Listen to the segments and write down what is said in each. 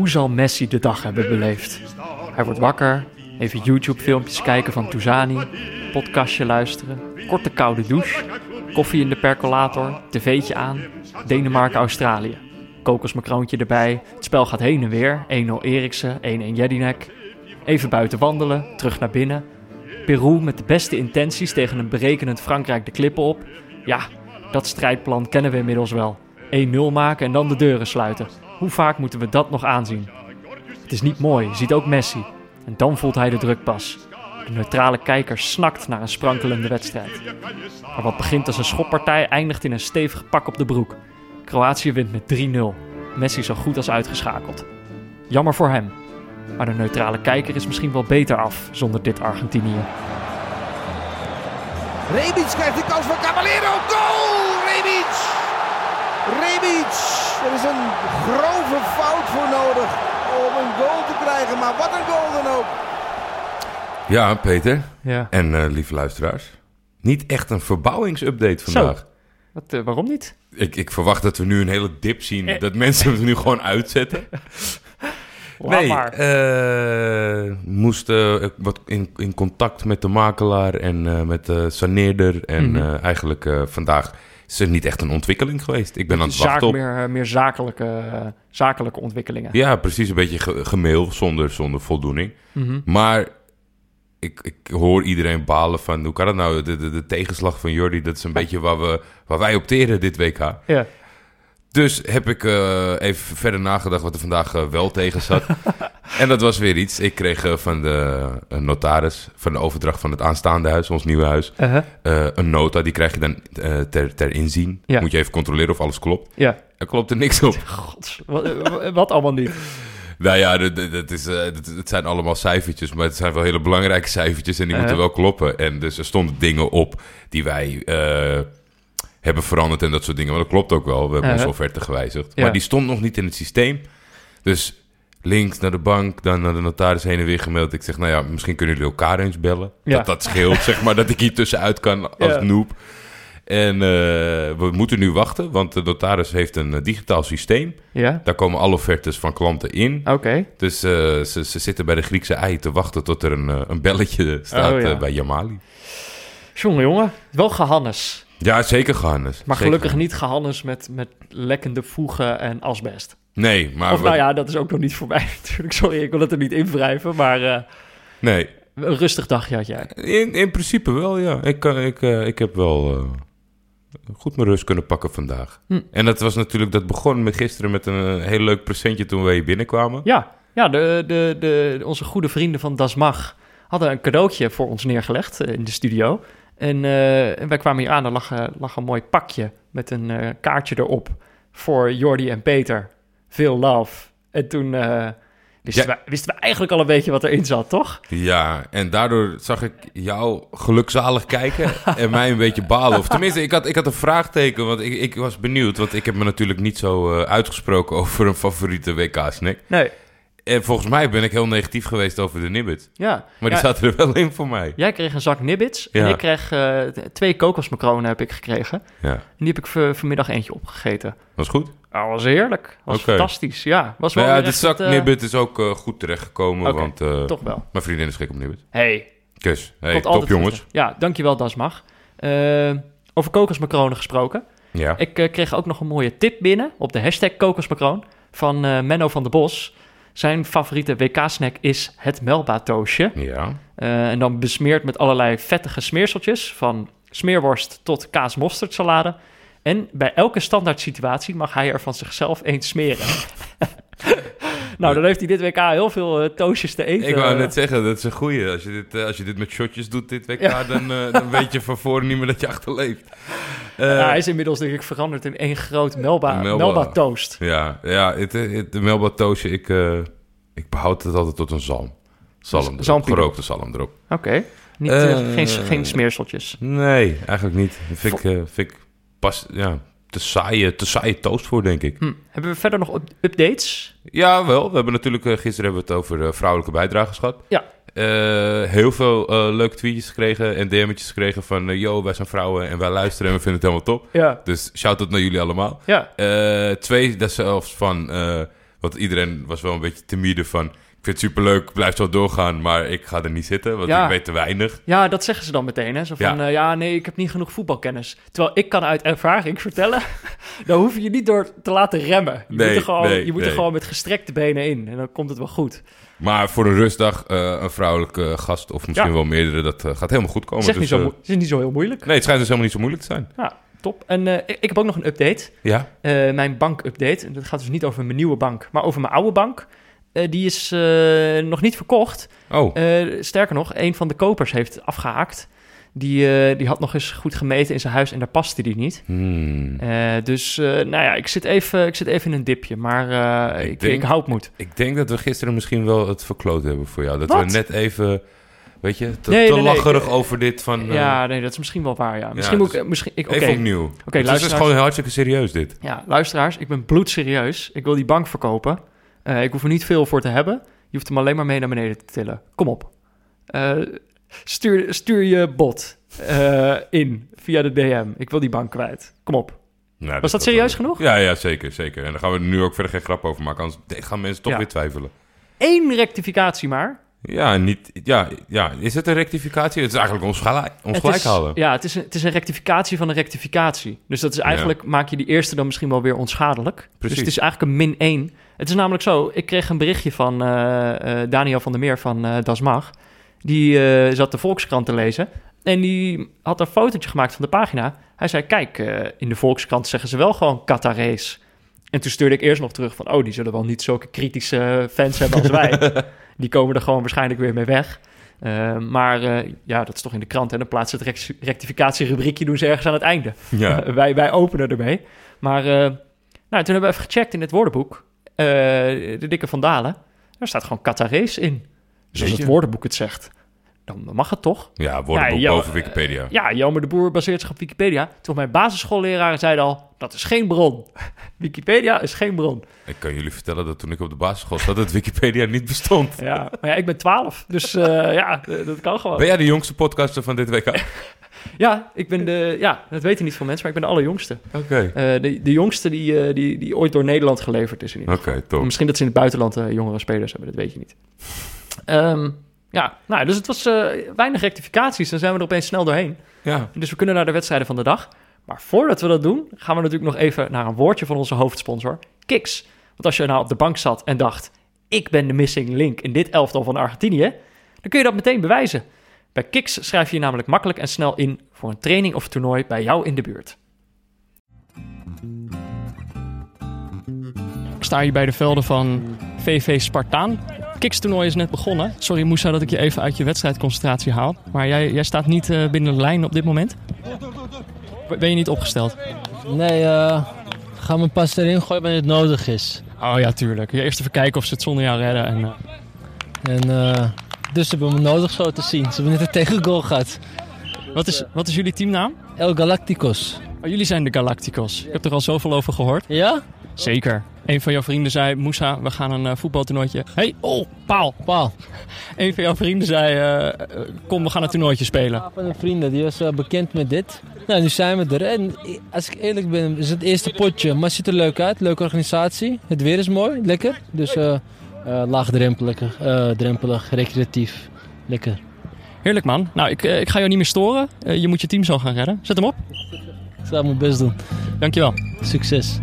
Hoe zal Messi de dag hebben beleefd? Hij wordt wakker, even YouTube-filmpjes kijken van Touzani, podcastje luisteren, korte koude douche, koffie in de percolator, tv'tje aan, Denemarken-Australië. Kokosmakroontje erbij, het spel gaat heen en weer, 1-0 Eriksen, 1-1 Jedinek. Even buiten wandelen, terug naar binnen. Peru met de beste intenties tegen een berekenend Frankrijk de klippen op. Ja, dat strijdplan kennen we inmiddels wel. 1-0 maken en dan de deuren sluiten. Hoe vaak moeten we dat nog aanzien? Het is niet mooi, ziet ook Messi. En dan voelt hij de druk pas. De neutrale kijker snakt naar een sprankelende wedstrijd. Maar wat begint als een schoppartij eindigt in een stevig pak op de broek. Kroatië wint met 3-0. Messi zo goed als uitgeschakeld. Jammer voor hem. Maar de neutrale kijker is misschien wel beter af zonder dit Argentinië. Rebic krijgt de kans van Caballero. Goal! Rebic! Rebic! Er is een grove fout voor nodig om een goal te krijgen. Maar wat een goal dan ook. Ja, Peter. Ja. En eh, lieve luisteraars. Niet echt een verbouwingsupdate vandaag. Wat, eh, waarom niet? Ik, ik verwacht dat we nu een hele dip zien. Eh. Dat mensen het nu gewoon uitzetten. Laat nee, maar. eh, moesten eh, wat in, in contact met de makelaar en eh, met de saneerder. En Mhm. eh, eigenlijk eh, vandaag is niet echt een ontwikkeling geweest. Ik ben aan het wachten op... meer, eh, meer zakelijke, eh, zakelijke ontwikkelingen. Ja, precies. Een beetje ge- gemail zonder, zonder voldoening. Mhm. Maar ik, ik hoor iedereen balen van... Hoe kan het nou? De, de, de tegenslag van Jordi, dat is een beetje waar, we, waar wij opteren dit WK. Ja. Dus heb ik eh, even verder nagedacht wat er vandaag eh, wel tegen zat. en dat was weer iets. Ik kreeg eh, van de notaris, van de overdracht van het aanstaande huis, ons nieuwe huis, Uh-huh. een nota. Die krijg je dan ter, ter inzien. Ja. Moet je even controleren of alles klopt. Ja. Er klopt er niks op. Gods, wat, wat allemaal niet. Nou ja, dat, is, dat, het zijn allemaal cijfertjes, maar het zijn wel hele belangrijke cijfertjes en die Uh-huh. moeten wel kloppen. En dus er stonden dingen op die wij hebben veranderd en dat soort dingen. Maar dat klopt ook wel, we hebben onze offerte gewijzigd. Ja. Maar die stond nog niet in het systeem. Dus links naar de bank, dan naar de notaris heen en weer gemaild. Ik zeg, nou ja, misschien kunnen jullie elkaar eens bellen. Ja. Dat dat scheelt, zeg maar, dat ik hier tussenuit kan als Ja. noob. En eh, we moeten nu wachten, want de notaris heeft een eh, digitaal systeem. Ja, Daar komen alle offertes van klanten in. oké. Dus eh, ze, ze zitten bij de Griekse ei te wachten tot er een, een belletje staat Oh, ja. bij Jamali. Jongen, jongen. Wel gehannes. Ja, zeker Gehannes. Maar Zeker gelukkig niet gehannes met, met lekkende voegen en asbest. Nee, maar... of we- nou ja, dat is ook nog niet voorbij natuurlijk. Sorry, ik wil het er niet in wrijven. Maar eh, Nee, een rustig dagje had jij. in, in principe wel, ja. Ik, kan- ik, eh, ik heb wel eh, goed mijn rust kunnen pakken vandaag. Hm. En dat was natuurlijk... Dat begon met gisteren met een eh, heel leuk presentje toen we hier binnenkwamen. Ja, ja de, de, de, onze goede vrienden van Das Mag hadden een cadeautje voor ons neergelegd eh, in de studio. En, eh, en wij kwamen hier aan, er lag, eh, lag een mooi pakje met een eh, kaartje erop voor Jordi en Peter. Veel love. En toen eh, wisten, Ja. we, wisten we eigenlijk al een beetje wat erin zat, toch? Ja, en daardoor zag ik jou gelukzalig kijken en mij een beetje balen. Of tenminste, ik had, ik had een vraagteken, want ik, ik was benieuwd. Want ik heb me natuurlijk niet zo eh, uitgesproken over een favoriete WK-snack. Nee. En volgens mij ben ik heel negatief geweest over de Nibbits. Ja. Maar die Ja, zaten er wel in voor mij. Jij kreeg een zak nibbits en ik kreeg eh, twee kokosmacronen heb ik gekregen. Ja, En die heb ik vanmiddag eentje opgegeten. was goed. Dat was heerlijk. was fantastisch. Ja, was wel ja, de zak het, eh, Nibbit is ook eh, goed terechtgekomen, Oké, want Toch wel. mijn vriendin is gek op Nibbit. Hey, Kus. Hey, top jongens. Ja, dankjewel Dasmag. Over kokosmacronen gesproken. Ja. Ik kreeg ook nog een mooie tip binnen op de hashtag kokosmacroon van Menno van der Bos. Zijn favoriete WK-snack is het Melba-toastje. Ja. Eh, en dan besmeerd met allerlei vettige smeerseltjes, van smeerworst tot kaas-mosterdsalade. En bij elke standaard situatie mag hij er van zichzelf eens smeren. Nou, dan heeft hij dit WK heel veel eh, toastjes te eten. Ik wou net zeggen, dat is een goeie. Als je dit, eh, als je dit met shotjes doet, dit WK, Ja. dan, eh, dan weet je van voren niet meer dat je achterleeft. Eh, ja, hij is inmiddels denk ik veranderd in één groot Melba, Melba. Melba toast. Ja, ja het, het, de Melba toastje, ik, eh, ik behoud het altijd tot een zalm. Zalm erop, Zalmpie. gerookte zalm erop. Oké. Niet, geen, geen smeerseltjes. Nee, eigenlijk niet. Dat vind ik, vind ik pas, ja, te saaie, te saaie toast voor, denk ik. Hm. Hebben we verder nog up- updates? Ja, wel. We hebben natuurlijk, eh, gisteren hebben we het over eh, vrouwelijke bijdragers gehad. Ja. Eh, heel veel leuke tweetjes gekregen en DM'tjes gekregen van... eh, yo, wij zijn vrouwen en wij luisteren en we vinden het helemaal top. Ja. Dus shout-out naar jullie allemaal. Ja. Twee, dat zelfs van... Want iedereen was wel een beetje timide van... Ik vind het superleuk, blijf zo doorgaan, maar ik ga er niet zitten, want Ja. ik weet te weinig. Ja, dat zeggen ze dan meteen. Hè? Zo van, Ja. ja, nee, ik heb niet genoeg voetbalkennis. Terwijl ik kan uit ervaring vertellen... dan hoef je je niet door te laten remmen. Je Nee, moet, er gewoon, nee, je moet er nee. gewoon met gestrekte benen in. En dan komt het wel goed. Maar voor een rustdag eh, een vrouwelijke gast, of misschien Ja. wel meerdere, dat eh, gaat helemaal goed komen. Het is, echt Dus, niet zo, eh, het is niet zo heel moeilijk. nee, het schijnt dus helemaal niet zo moeilijk te zijn. Ja, top. En eh, ik, heb ook nog een update. Ja? Eh, mijn bank-update. En dat gaat dus niet over mijn nieuwe bank, maar over mijn oude bank. Eh, die is eh, nog niet verkocht. Oh, Eh, sterker nog, een van de kopers heeft afgehaakt. Die, die had nog eens goed gemeten in zijn huis en daar paste die niet. hmm. Dus nou ja, ik zit, even, ik zit even in een dipje. Maar Ik ik, denk- ik houd moed. Ik denk dat we gisteren misschien wel het verkloot hebben voor jou. Dat Wat? we net even, weet je, te, Nee, te nee, nee, lacherig over dit van... ja, nee, dat is misschien wel waar, ja. Misschien Ja, moet dus ik... Misschien, ik Even opnieuw. Oké, het is dus luisteraars. gewoon hartstikke serieus dit. Ja, luisteraars, ik ben bloedserieus. Ik wil die bank verkopen. Eh, ik hoef er niet veel voor te hebben. Je hoeft hem alleen maar mee naar beneden te tillen. Kom op. Eh, stuur, stuur je bot eh, in via de DM. Ik wil die bank kwijt. Kom op. Nou, Was dat serieus genoeg? Ja, ja, zeker, zeker. En daar gaan we nu ook verder geen grap over maken. Anders gaan mensen toch Ja. weer twijfelen. Eén rectificatie maar. Ja, niet, ja, ja, is het een rectificatie? Het is eigenlijk ons, gelijk, ons Het gelijk is, halen. Ja, het is, een, het is een rectificatie van een rectificatie. Dus dat is eigenlijk, maak je die eerste dan misschien wel weer onschadelijk. Dus Precies. het is eigenlijk een min 1. Het is namelijk zo, ik kreeg een berichtje van eh, eh, Daniel van der Meer van eh Das Mag. Die zat de Volkskrant te lezen. En die had een fotootje gemaakt van de pagina. Hij zei, kijk, in de Volkskrant zeggen ze wel gewoon Qatarees. En toen stuurde ik eerst nog terug van... oh, die zullen wel niet zulke kritische fans hebben als wij. die komen er gewoon waarschijnlijk weer mee weg. Eh, maar ja, dat is toch in de krant. En dan plaatsen het rect- rectificatierubriekje doen ze ergens aan het einde. Ja. Wij, wij openen ermee. Maar nou, toen hebben we even gecheckt in het woordenboek. Eh, de dikke Van Dalen. Daar staat gewoon Qatarees in. Dus als Weet het woordenboek het zegt, dan mag het toch? Ja, woordenboek Ja, boven Wikipedia. Ja, Jelmer de Boer baseert zich op Wikipedia. Toen mijn basisschoolleraren zeiden al, dat is geen bron. Wikipedia is geen bron. Ik kan jullie vertellen dat toen ik op de basisschool zat, dat Wikipedia niet bestond. Ja, maar ja, ik ben 12, dus eh, ja, dat kan gewoon. Ben jij de jongste podcaster van dit WK? Ja, ik ben de, ja, dat weten niet veel mensen, maar ik ben de allerjongste. Oké. Eh, de, de jongste die, eh, die, die ooit door Nederland geleverd is. Oké, top. Misschien dat ze in het buitenland eh, jongere spelers hebben, dat weet je niet. Ehm, ja, nou, dus het was weinig rectificaties. Dan zijn we er opeens snel doorheen. Ja. Dus we kunnen naar de wedstrijden van de dag. Maar voordat we dat doen, gaan we natuurlijk nog even naar een woordje van onze hoofdsponsor, Kiks. Want als je nou op de bank zat en dacht, ik ben de missing link in dit elftal van Argentinië, dan kun je dat meteen bewijzen. Bij Kiks schrijf je je namelijk makkelijk en snel in voor een training of toernooi bij jou in de buurt. Ik sta hier bij de velden van VV Spartaan. Kiks-toernooi is net begonnen. Sorry Moussa dat ik je even uit je wedstrijdconcentratie haal. Maar jij, jij staat niet eh, binnen de lijn op dit moment. Ben je niet opgesteld? Nee, eh ga me pas erin gooien wanneer het nodig is. Oh ja, tuurlijk. Ja, eerst even kijken of ze het zonder jou redden. En, eh, En eh, dus ze hebben me nodig zo te zien. Ze hebben net een tegengoal gehad. wat, is, wat is jullie teamnaam? El Galacticos. Oh, jullie zijn de Galacticos. Ik heb er al zoveel over gehoord. Ja? Zeker. Een van jouw vrienden zei, Moussa, we gaan een eh, voetbaltoernooitje. hey, oh, paal. Paal. Een van jouw vrienden zei, eh, kom, we gaan een toernooitje spelen. Een van de vrienden, die was eh, bekend met dit. Nou, nu zijn we er. En als ik eerlijk ben, is het eerste potje. Maar het ziet er leuk uit. Leuke organisatie. Het weer is mooi. Lekker. Dus eh, laagdrempelig, eh, drempelig, recreatief. Lekker. Heerlijk man. Nou, ik, eh, ik ga jou niet meer storen. Je moet je team zo gaan redden. Zet hem op. Ik zal mijn best doen. Dankjewel. Succes.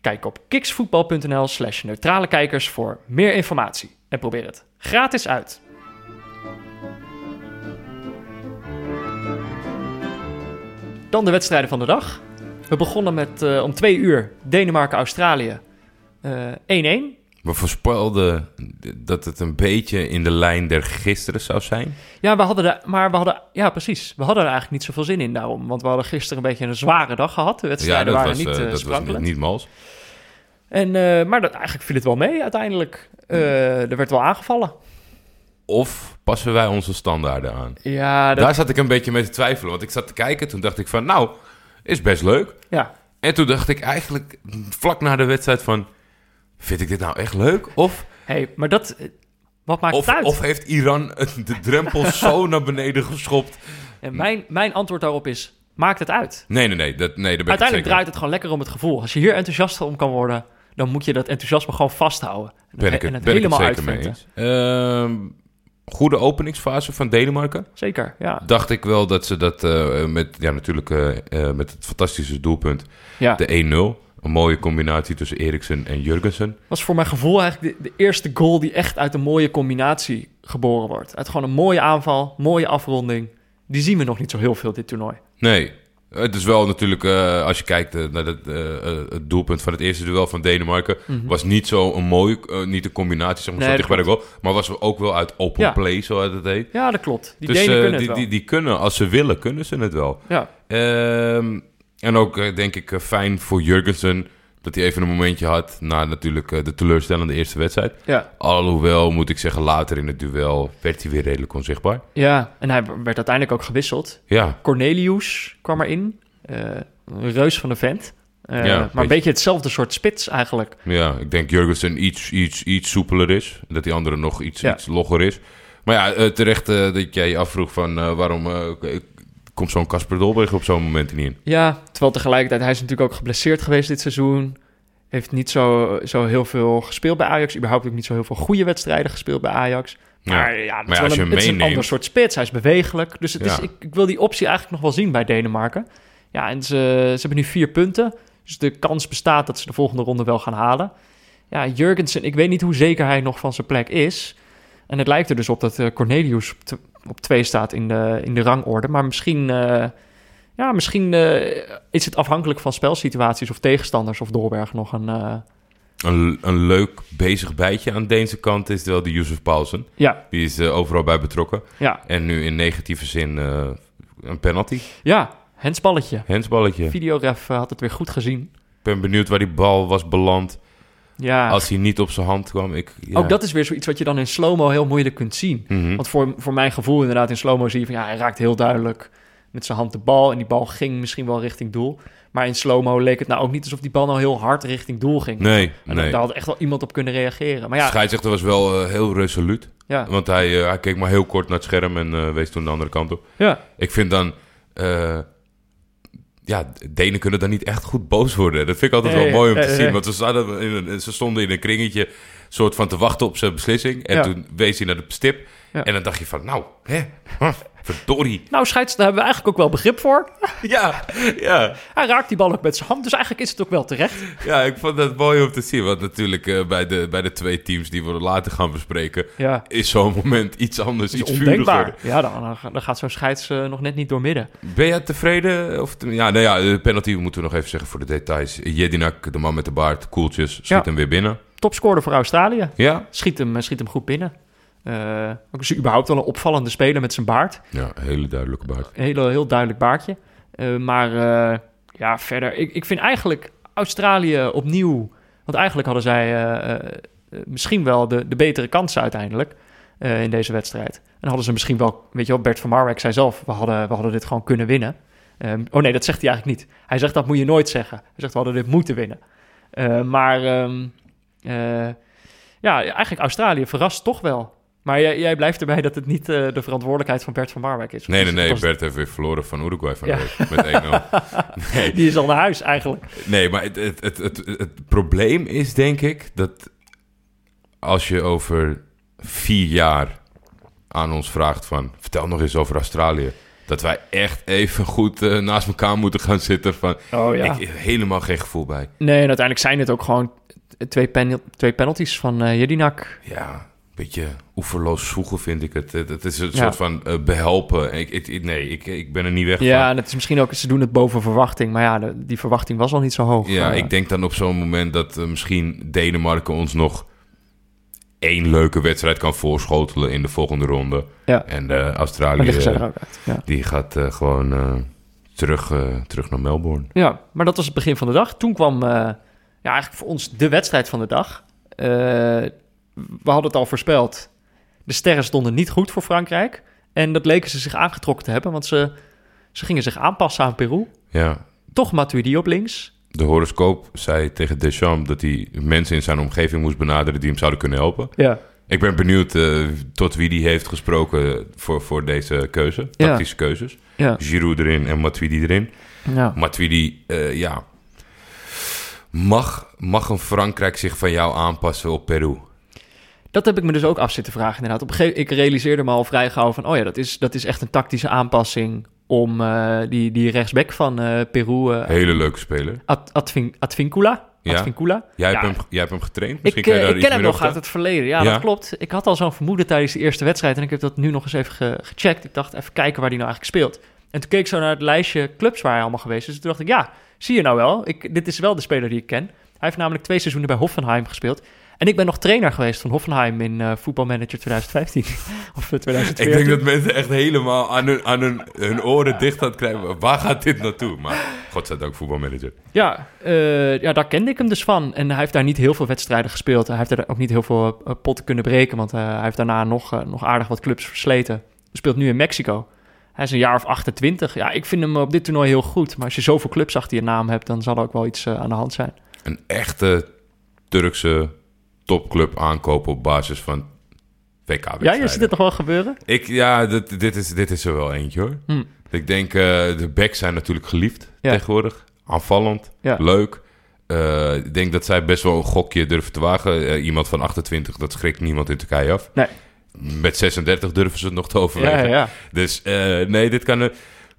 Kijk op kiksvoetbal.nl slash neutrale kijkers voor meer informatie. En probeer het gratis uit. Dan de wedstrijden van de dag. We begonnen met eh, om twee uur Denemarken-Australië eh, 1-1. We voorspelden dat het een beetje in de lijn der gisteren zou zijn. Ja, we hadden er, maar we hadden, ja precies, we hadden er eigenlijk niet zoveel zin in daarom. Want we hadden gisteren een beetje een zware dag gehad. De wedstrijden waren was, niet eh, eh, dat was sprankelend. niet mals. En, eh, maar dat, eigenlijk viel het wel mee uiteindelijk. Eh, er werd wel aangevallen. Of passen wij onze standaarden aan? Ja, dat, Daar zat ik een beetje mee te twijfelen. Want ik zat te kijken, toen dacht ik van, nou, is best leuk. ja. En toen dacht ik eigenlijk vlak na de wedstrijd van, vind ik dit nou echt leuk? Of, Hey, maar dat, eh, wat maakt of, het uit? of heeft Iran de drempel zo naar beneden geschopt? En mijn, mijn antwoord daarop is, maakt het uit. Nee, nee, nee. Dat, nee daar ben ik Uiteindelijk zeker. draait het gewoon lekker om het gevoel. Als je hier enthousiast om kan worden, dan moet je dat enthousiasme gewoon vasthouden. En Ben ik en het, ben ik het helemaal zeker mee uitventen. eens. Ehm, goede openingsfase van Denemarken. Zeker, ja. Dacht ik wel dat ze dat eh, met, ja, natuurlijk eh, eh, met het fantastische doelpunt, ja. de 1-0. Een mooie combinatie tussen Eriksen en Jurgensen. was voor mijn gevoel eigenlijk de, de eerste goal die echt uit een mooie combinatie geboren wordt. Uit gewoon een mooie aanval, mooie afronding. Die zien we nog niet zo heel veel dit toernooi. Nee, het is wel natuurlijk, eh, als je kijkt eh, naar het, eh, het doelpunt van het eerste duel van Denemarken, was niet zo een mooi, eh, niet een combinatie, zeg maar, Mhm. Nee, zo dicht dat bij de goal, maar was ook wel uit open Ja. play, zoals het heet. Ja, dat klopt. Die dus Denen kunnen die, het wel. die, die kunnen, als ze willen, kunnen ze het wel. ja. Ehm, en ook, denk ik, fijn voor Jurgensen dat hij even een momentje had na natuurlijk eh, de teleurstellende eerste wedstrijd. Ja. Alhoewel, moet ik zeggen, later in het duel werd hij weer redelijk onzichtbaar. ja, en hij werd uiteindelijk ook gewisseld. Ja, Cornelius kwam erin. Eh, een reus van de vent. Eh, Ja, maar een beetje hetzelfde soort spits eigenlijk. ja, ik denk Jurgensen iets, iets, iets soepeler is. Dat die andere nog iets, Ja. iets logger is. Maar ja, terecht dat jij je afvroeg van waarom komt zo'n Casper Dolberg op zo'n moment niet in. Ja, terwijl tegelijkertijd, hij is natuurlijk ook geblesseerd geweest dit seizoen. Heeft niet zo, zo heel veel gespeeld bij Ajax. Überhaupt ook niet zo heel veel goede wedstrijden gespeeld bij Ajax. Maar ja, Maar ja, wel als je een, hem het is een ander soort spits. Hij is bewegelijk. Dus het is, ik, ik wil die optie eigenlijk nog wel zien bij Denemarken. Ja, en ze, ze hebben nu vier punten. Dus de kans bestaat dat ze de volgende ronde wel gaan halen. Ja, Jurgensen, ik weet niet hoe zeker hij nog van zijn plek is. En het lijkt er dus op dat eh, Cornelius op, twee staat in de, in de rangorde. Maar misschien, eh, ja, misschien eh, is het afhankelijk van spelsituaties of tegenstanders... of Dolberg nog een... eh, Een, een leuk bezig bijtje aan Deense kant is wel de Jozef Paulsen. ja, Die is overal bij betrokken. ja, En nu in negatieve zin een penalty. ja, hensballetje. Hensballetje. Videoref had het weer goed gezien. Ik ben benieuwd waar die bal was beland. Ja, Als hij niet op zijn hand kwam. Ik, ja. ook dat is weer zoiets wat je dan in slow-mo heel moeilijk kunt zien. Mhm. Want voor, voor mijn gevoel inderdaad in slow-mo zie je van... ja, hij raakt heel duidelijk met zijn hand de bal... en die bal ging misschien wel richting doel. Maar in slow-mo leek het nou ook niet alsof die bal nou heel hard richting doel ging. Nee, En nee. daar had echt wel iemand op kunnen reageren. Maar ja, scheidsrechter was wel eh, heel resoluut. ja, Want hij, eh, hij keek maar heel kort naar het scherm en eh, wees toen de andere kant op. ja, Ik vind dan... ja, Denen kunnen dan niet echt goed boos worden. Dat vind ik altijd wel mooi om te zien. Want ze, zaten in een, ze stonden in een kringetje... soort van te wachten op zijn beslissing. En Ja. toen wees hij naar de stip. Ja. En dan dacht je van, nou, hè, verdorie. Nou, scheids, daar hebben we eigenlijk ook wel begrip voor. Ja, ja. Hij raakt die bal ook met zijn hand, dus eigenlijk is het ook wel terecht. Ja, ik vond dat mooi om te zien. Want natuurlijk eh, bij, de, bij de twee teams die we later gaan bespreken... Ja, is zo'n moment iets anders, iets vuriger. ondenkbaar. Ja, dan, dan gaat zo'n scheids eh, nog net niet door midden. Ben jij tevreden? Of ja, nou ja, de penalty moeten we nog even zeggen voor de details. Jedinak, de man met de baard, koeltjes, schiet Ja. hem weer binnen. Topscorer voor Australië. Ja? Schiet hem, eh, schiet hem goed binnen. Eh ook is überhaupt wel een opvallende speler met zijn baard. Ja, een hele duidelijke baard. Een heel, heel duidelijk baardje. Eh, maar eh, ja, verder. Ik, ik vind eigenlijk Australië opnieuw. Want eigenlijk hadden zij misschien wel de, de betere kansen uiteindelijk in deze wedstrijd. En hadden ze misschien wel, weet je wel, Bert van Marwijk zei zelf: we hadden, we hadden dit gewoon kunnen winnen. Ehm, oh nee, dat zegt hij eigenlijk niet. Hij zegt dat moet je nooit zeggen. Hij zegt we hadden dit moeten winnen. Maar ehm, eh, ja, eigenlijk Australië verrast toch wel. Maar jij, jij blijft erbij dat het niet eh, de verantwoordelijkheid van Bert van Marwijk is. Nee, nee, nee. Dat was- Bert heeft weer verloren van Uruguay van Ja. de week met 1-0. Nee, Die is al naar huis eigenlijk. nee, maar het, het, het, het, het probleem is denk ik dat als je over vier jaar aan ons vraagt van... vertel nog eens over Australië. Dat wij echt even goed eh, naast elkaar moeten gaan zitten van... Oh ja. Ik helemaal geen gevoel bij. Nee, en uiteindelijk zijn het ook gewoon twee, pen, twee penalties van eh Jedinak. Ja, beetje oeverloos zoeken vind ik het. Het, is een Ja. soort van eh, behelpen. Ik, nee, ik, ik ben er niet weg Ja, van. en het is misschien ook, ze doen het boven verwachting. Maar ja, de- die verwachting was al niet zo hoog. Ja, Eh, ik denk dan op zo'n moment dat eh, misschien Denemarken ons nog één leuke wedstrijd kan voorschotelen in de volgende ronde. Ja. En eh, Australië, eh. Ja. die gaat eh, gewoon eh, terug, eh, terug naar Melbourne. ja, maar dat was het begin van de dag. Toen kwam eh, ja, eigenlijk voor ons de wedstrijd van de dag. We hadden het al voorspeld. De sterren stonden niet goed voor Frankrijk. En dat leken ze zich aangetrokken te hebben, want ze, ze gingen zich aanpassen aan Peru. Ja, Toch Matuidi op links. de horoscoop zei tegen Deschamps dat hij mensen in zijn omgeving moest benaderen die hem zouden kunnen helpen. Ja. Ik ben benieuwd eh, tot wie die heeft gesproken voor, voor deze keuze. Ja. Tactische keuzes. Ja. Giroud erin en Matuidi erin. ja. Matuidi, eh, ja... Mag, mag een Frankrijk zich van jou aanpassen op Peru? Dat heb ik me dus ook af zitten vragen inderdaad. Op een gegeven ik realiseerde me al vrij gauw van... oh ja, dat is, dat is echt een tactische aanpassing... om eh, die, die rechtsback van eh, Peru, eh Hele leuke speler. Ad, Advin, Advincula... Ja. Advincula. Jij, Ja. hebt hem, jij hebt hem getraind? Ik, Misschien kan je daar ik ken hem nog uit het verleden. Ja, Ja. dat klopt. Ik had al zo'n vermoeden tijdens de eerste wedstrijd... en ik heb dat nu nog eens even ge- gecheckt. Ik dacht, even kijken waar hij nou eigenlijk speelt. En toen keek ik zo naar het lijstje clubs waar hij allemaal geweest is. Toen dacht ik, ja, zie je nou wel. Ik, dit is wel de speler die ik ken. Hij heeft namelijk twee seizoenen bij Hoffenheim gespeeld. En ik ben nog trainer geweest van Hoffenheim in eh voetbalmanager 2015. of eh, 2014. Ik denk dat mensen echt helemaal aan hun, aan hun, hun oren dicht aan het krijgen. Waar gaat dit naartoe? Maar godzijdank voetbalmanager. Ja, eh, ja, daar kende ik hem dus van. En hij heeft daar niet heel veel wedstrijden gespeeld. Hij heeft er ook niet heel veel eh, potten kunnen breken, want eh, hij heeft daarna nog, eh, nog aardig wat clubs versleten. Hij speelt nu in Mexico. Hij is een jaar of 28. Ja, ik vind hem op dit toernooi heel goed. Maar als je zoveel clubs achter je naam hebt, dan zal er ook wel iets eh, aan de hand zijn. Een echte Turkse topclub aankopen op basis van WK-wedstrijden. Ja, je ziet het nog wel gebeuren? Ik, ja, dit, dit, is, dit is er wel eentje hoor. Hm. Ik denk, eh, de backs zijn natuurlijk geliefd Ja. tegenwoordig. Aanvallend, Ja. leuk. Eh, ik denk dat zij best wel een gokje durven te wagen. Eh, iemand van 28, dat schrikt niemand in Turkije af. Nee. Met 36 durven ze het nog te overwegen. Ja. Dus nee, dit kan,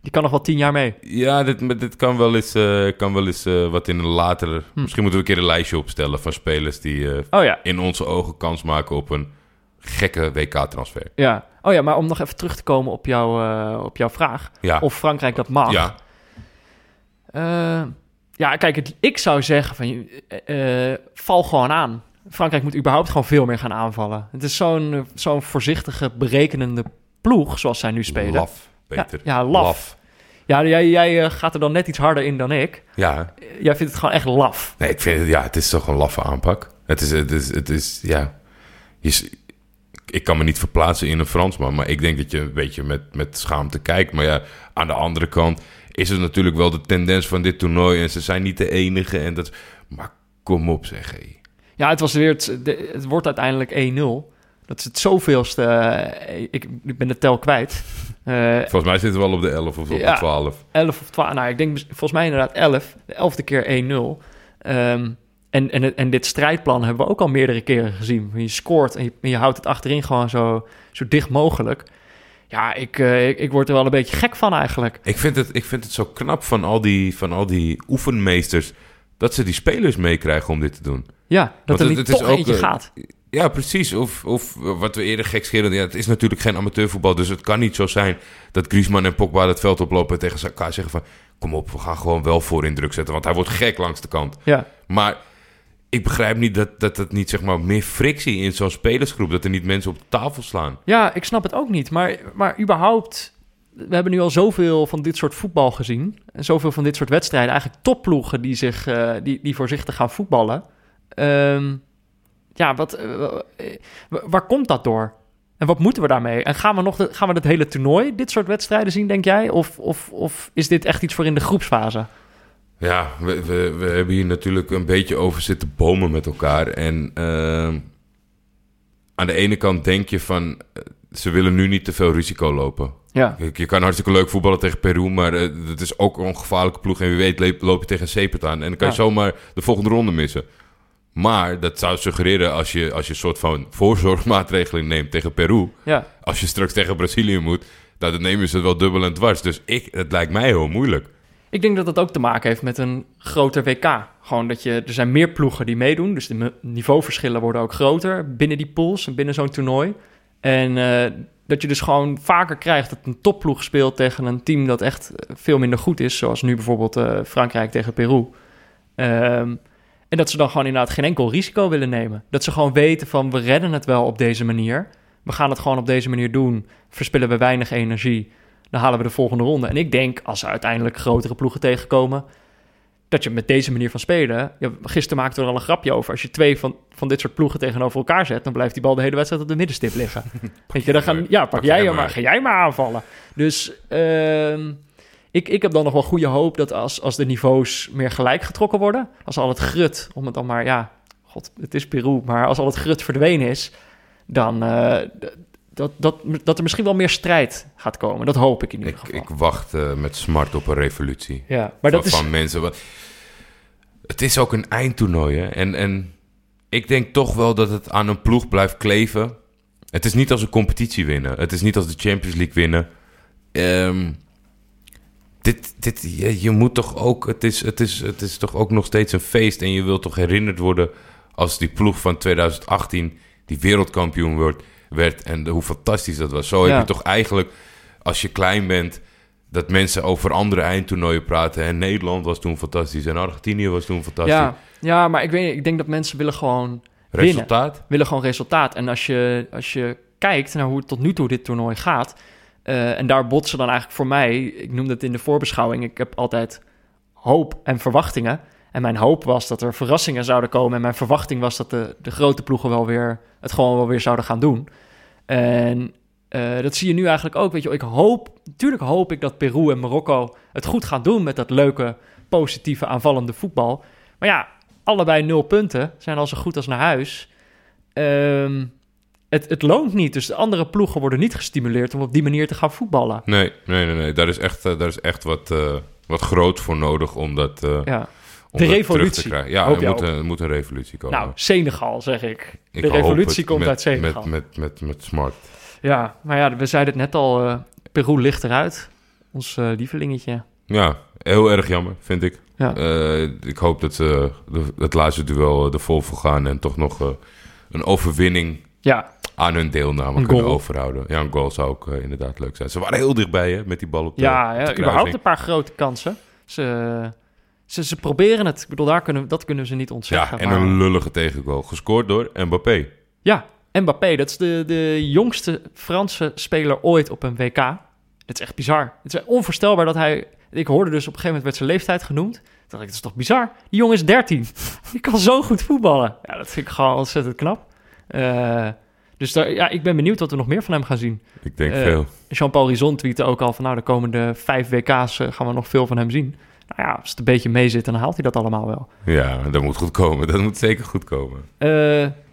Die kan nog wel tien jaar mee. ja, dit, dit kan wel eens, eh, kan wel eens eh, wat in een latere... Hm. Misschien moeten we een keer een lijstje opstellen van spelers die eh, Oh ja, in onze ogen kans maken op een gekke WK-transfer. ja. Oh ja, maar om nog even terug te komen op, jouw op jouw vraag. Ja, Of Frankrijk dat mag. ja. Ja, kijk, het, ik zou zeggen van, val gewoon aan. Frankrijk moet überhaupt gewoon veel meer gaan aanvallen. Het is zo'n zo'n voorzichtige, berekenende ploeg, zoals zij nu spelen. laf, Peter. Ja, ja, laf. Ja, jij, jij eh, gaat er dan net iets harder in dan ik. Ja, Eh, Jij vindt het gewoon echt laf. Nee, ik vind het, ja, het is toch een laffe aanpak. Het is, het is, het is ja. Je, ik kan me niet verplaatsen in een Fransman, maar ik denk dat je een beetje met, met schaamte kijkt. Maar ja, aan de andere kant is het natuurlijk wel de tendens van dit toernooi en ze zijn niet de enige. En dat, maar kom op, zeg hé. Ja, het, was weer het, het wordt uiteindelijk 1-0. Dat is het zoveelste. eh, ik, ik ben de tel kwijt. Eh Volgens mij zitten we al op de 11 of op Ja. de 12. 11 of 12. Nou, ik denk volgens mij inderdaad 11. De 11e keer 1-0. Ehm, en, en, en dit strijdplan hebben we ook al meerdere keren gezien. Je scoort en je, en je houdt het achterin gewoon zo, zo dicht mogelijk. Ja, ik, eh, ik, ik word er wel een beetje gek van eigenlijk. Ik vind, het, ik vind het zo knap van al, die, van al die oefenmeesters dat ze die spelers meekrijgen om dit te doen. Ja, dat Want er niet het is toch ook, eentje eh, gaat. Ja, precies. Of, of wat we eerder gekscherend... Ja, het is natuurlijk geen amateurvoetbal, dus het kan niet zo zijn... dat Griezmann en Pogba het veld oplopen en tegen elkaar zeggen van... kom op, we gaan gewoon wel voor in druk zetten, want hij wordt gek langs de kant. Ja. Maar ik begrijp niet dat, dat het niet zeg maar meer frictie in zo'n spelersgroep... dat er niet mensen op de tafel slaan. ja, ik snap het ook niet. Maar, maar überhaupt, we hebben nu al zoveel van dit soort voetbal gezien. En zoveel van dit soort wedstrijden. Eigenlijk topploegen die, zich, eh, die, die voorzichtig gaan voetballen. Ehm, ja, wat, eh, eh, wa- waar komt dat door? En wat moeten we daarmee? En gaan we nog de, gaan we het hele toernooi dit soort wedstrijden zien, denk jij? Of, of, of is dit echt iets voor in de groepsfase? Ja, we, we, we hebben hier natuurlijk een beetje over zitten bomen met elkaar. En ehm, aan de ene kant denk je van... eh, ze willen nu niet te veel risico lopen. Ja, Je kan hartstikke leuk voetballen tegen Peru, maar het is ook een gevaarlijke ploeg. En wie weet loop je tegen Sepet aan. En dan kan je zomaar de volgende ronde missen. Maar dat zou suggereren als je, als je een soort van voorzorgsmaatregelen neemt tegen Peru. ja. Als je straks tegen Brazilië moet, dan nemen ze het wel dubbel en dwars. Dus ik, het lijkt mij heel moeilijk. Ik denk dat dat ook te maken heeft met een groter WK. Gewoon dat je, er zijn meer ploegen die meedoen, dus de niveauverschillen worden ook groter binnen die pools en binnen zo'n toernooi. En eh, dat je dus gewoon vaker krijgt dat een topploeg speelt tegen een team dat echt veel minder goed is, zoals nu bijvoorbeeld eh, Frankrijk tegen Peru. Ehm, en dat ze dan gewoon inderdaad geen enkel risico willen nemen. Dat ze gewoon weten van we redden het wel op deze manier. We gaan het gewoon op deze manier doen. Verspillen we weinig energie dan halen we de volgende ronde. En ik denk, als ze uiteindelijk grotere ploegen tegenkomen, dat je met deze manier van spelen... Ja, gisteren maakten we er al een grapje over. Als je twee van, van dit soort ploegen tegenover elkaar zet... dan blijft die bal de hele wedstrijd op de middenstip liggen. Weet je, dan gaan, ja, pak, Pak jij hem maar. maar. Ga jij maar aanvallen. Dus ehm, ik, ik heb dan nog wel goede hoop dat als, als de niveaus meer gelijk getrokken worden... als al het grut, om het dan maar... Ja, god, het is Peru, maar als al het grut verdwenen is dan uh, dat, dat, dat er misschien wel meer strijd gaat komen. Dat hoop ik in ieder ik, geval. Ik wacht uh, met smart op een revolutie. Ja, maar van, dat is... van mensen. Wat... Het is ook een eindtoernooi, hè? En, en ik denk toch wel dat het aan een ploeg blijft kleven. Het is niet als een competitie winnen. Het is niet als de Champions League winnen. Um, dit, dit, je, je, moet toch ook. Het is, het, is, het is toch ook nog steeds een feest. En je wilt toch herinnerd worden als die ploeg van 2018 die wereldkampioen wordt, werd. En hoe fantastisch dat was. Zo Ja. heb je toch eigenlijk, als je klein bent, dat mensen over andere eindtoernooien praten. En Nederland was toen fantastisch. En Argentinië was toen fantastisch. ja, ja, maar ik, weet, ik denk dat mensen willen gewoon winnen. Resultaat? Willen gewoon resultaat. En als je, als je kijkt naar hoe het tot nu toe dit toernooi gaat... eh, en daar botsen dan eigenlijk voor mij... Ik noemde het in de voorbeschouwing... Ik heb altijd hoop en verwachtingen. En mijn hoop was dat er verrassingen zouden komen. En mijn verwachting was dat de, de grote ploegen wel weer... het gewoon wel weer zouden gaan doen. En uh, dat zie je nu eigenlijk ook. Weet je, ik hoop, natuurlijk hoop ik dat Peru en Marokko het goed gaan doen met dat leuke, positieve, aanvallende voetbal. Maar ja, allebei nul punten zijn al zo goed als naar huis. Um, het, het, loont niet. Dus de andere ploegen worden niet gestimuleerd om op die manier te gaan voetballen. Nee, nee, nee. nee. Daar is echt, uh, daar is echt wat, uh, wat groot voor nodig om dat. Uh, ja. De revolutie. Ja, er moet, een, er moet, een revolutie komen. Nou, Senegal zeg ik. ik de revolutie komt met, uit Senegal. Met, met, met, met smart. Ja, maar ja, we zeiden het net al. Uh, Peru ligt eruit. Ons uh, lievelingetje. Ja, heel erg jammer, vind ik. Ja. Uh, ik hoop dat ze de, het laatste duel de vol voor gaan en toch nog een overwinning ja. aan hun deelname een kunnen goal. overhouden. Ja, een goal zou ook inderdaad leuk zijn. Ze waren heel dichtbij hè, met die bal op de Ja, op ja de überhaupt een paar grote kansen. Ze, ze, ze proberen het. Ik bedoel, daar kunnen, dat kunnen ze niet ontzeggen. Ja, en maar... een lullige tegengoal. Gescoord door Mbappé. Ja, Mbappé, dat is de, de jongste Franse speler ooit op een WK. Het is echt bizar. Het is onvoorstelbaar dat hij... Ik hoorde dus op een gegeven moment werd zijn leeftijd genoemd. Toen dacht ik, dat is toch bizar? Die jongen is 13. Die kan zo goed voetballen. Ja, dat vind ik gewoon ontzettend knap. Uh, dus daar, ja, ik ben benieuwd wat we nog meer van hem gaan zien. Ik denk uh, veel. Jean-Paul Rizon tweette ook al van... nou, de komende vijf WK's uh, gaan we nog veel van hem zien. Nou ja, als het een beetje mee zit, dan haalt hij dat allemaal wel. Ja, dat moet goed komen. Dat moet zeker goed komen. Uh,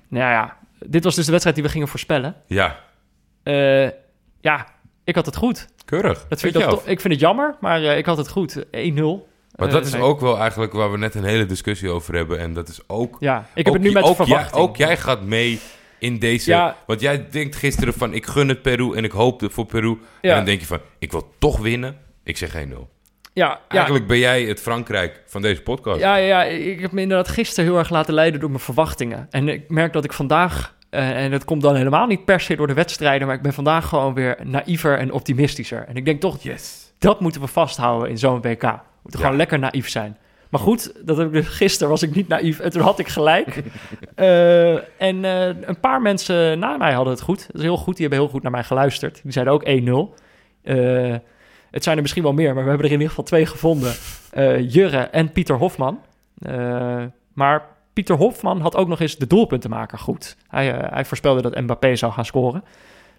nou ja, dit was dus de wedstrijd die we gingen voorspellen. Ja. Uh, ja, ik had het goed. Keurig. Dat vind ik, ik vind het jammer, maar uh, ik had het goed. 1-0. Maar dat is nee. ook wel eigenlijk waar we net een hele discussie over hebben. En dat is ook... Ja, ik heb ook, het nu met ook verwachting. Jij, ook jij gaat mee in deze... Ja. Want jij denkt gisteren van, ik gun het Peru en ik hoop voor Peru. Ja. En dan denk je van, ik wil toch winnen. Ik zeg 1-0. Ja, Eigenlijk ben jij het Frankrijk van deze podcast. Ja, ja, ik heb me inderdaad gisteren heel erg laten leiden door mijn verwachtingen. En ik merk dat ik vandaag, uh, en dat komt dan helemaal niet per se door de wedstrijden, maar ik ben vandaag gewoon weer naïver en optimistischer. En ik denk toch, yes. dat moeten we vasthouden in zo'n WK. Ja. gewoon lekker naïef zijn. Maar goed, dat heb ik dus, gisteren was ik niet naïef en toen had ik gelijk. uh, en uh, een paar mensen na mij hadden het goed. Dat is heel goed, die hebben heel goed naar mij geluisterd. Die zeiden ook 1-0. Het zijn er misschien wel meer, maar we hebben er in ieder geval twee gevonden. Jurre en Pieter Hofman. Maar Pieter Hofman had ook nog eens de doelpuntenmaker goed. Hij, hij voorspelde dat Mbappé zou gaan scoren.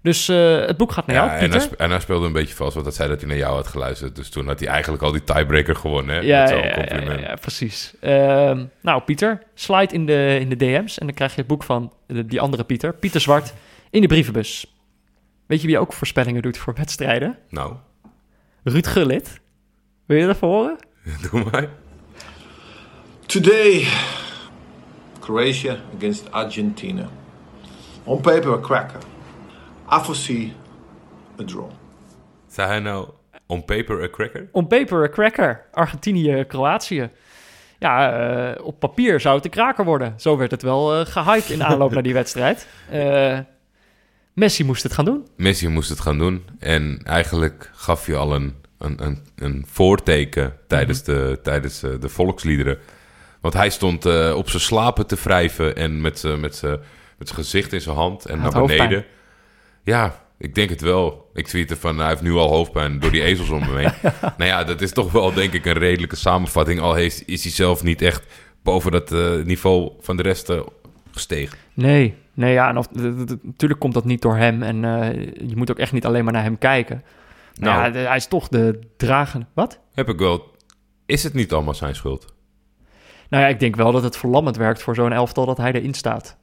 Dus het boek gaat naar ja, jou, Pieter. En hij, en hij, speelde een beetje vast, want dat zei dat hij naar jou had geluisterd. Dus toen had hij eigenlijk al die tiebreaker gewonnen. Hè? Ja, ja, ja, ja, ja, precies. Ehm, nou, Pieter, slide in de, in de DM's en dan krijg je het boek van de, die andere Pieter. Pieter Zwart in de brievenbus. Weet je wie ook voorspellingen doet voor wedstrijden? Nou... Ruud Gullit. Wil je dat horen? Doe maar. Today, Croatia against Argentina. On paper, a cracker. I foresee a draw. Zei hij nou on paper a cracker? On paper a cracker. Argentinië, Kroatië. Ja, uh, op papier zou het een kraker worden. Zo werd het wel uh, gehyped in aanloop naar die wedstrijd. Uh, Messi moest het gaan doen. Messi moest het gaan doen. En eigenlijk gaf je al een, een, een, een voorteken tijdens, Mhm. de, tijdens uh, de volksliederen. Want hij stond uh, op zijn slapen te wrijven en met zijn met met gezicht in zijn hand en Had naar beneden. hoofdpijn. Ja, ik denk het wel. Ik tweette van, hij heeft nu al hoofdpijn door die ezels om me heen. nou ja, dat is toch wel denk ik een redelijke samenvatting. Al is, is hij zelf niet echt boven dat uh, niveau van de rest uh, gestegen. Nee, nee ja, en of, natuurlijk komt dat niet door hem. En uh, je moet ook echt niet alleen maar naar hem kijken. Nou, nou ja, de, hij is toch de dragen. Wat? Heb ik wel. Is het niet allemaal zijn schuld? Nou ja, ik denk wel dat het verlammend werkt voor zo'n elftal dat hij erin staat.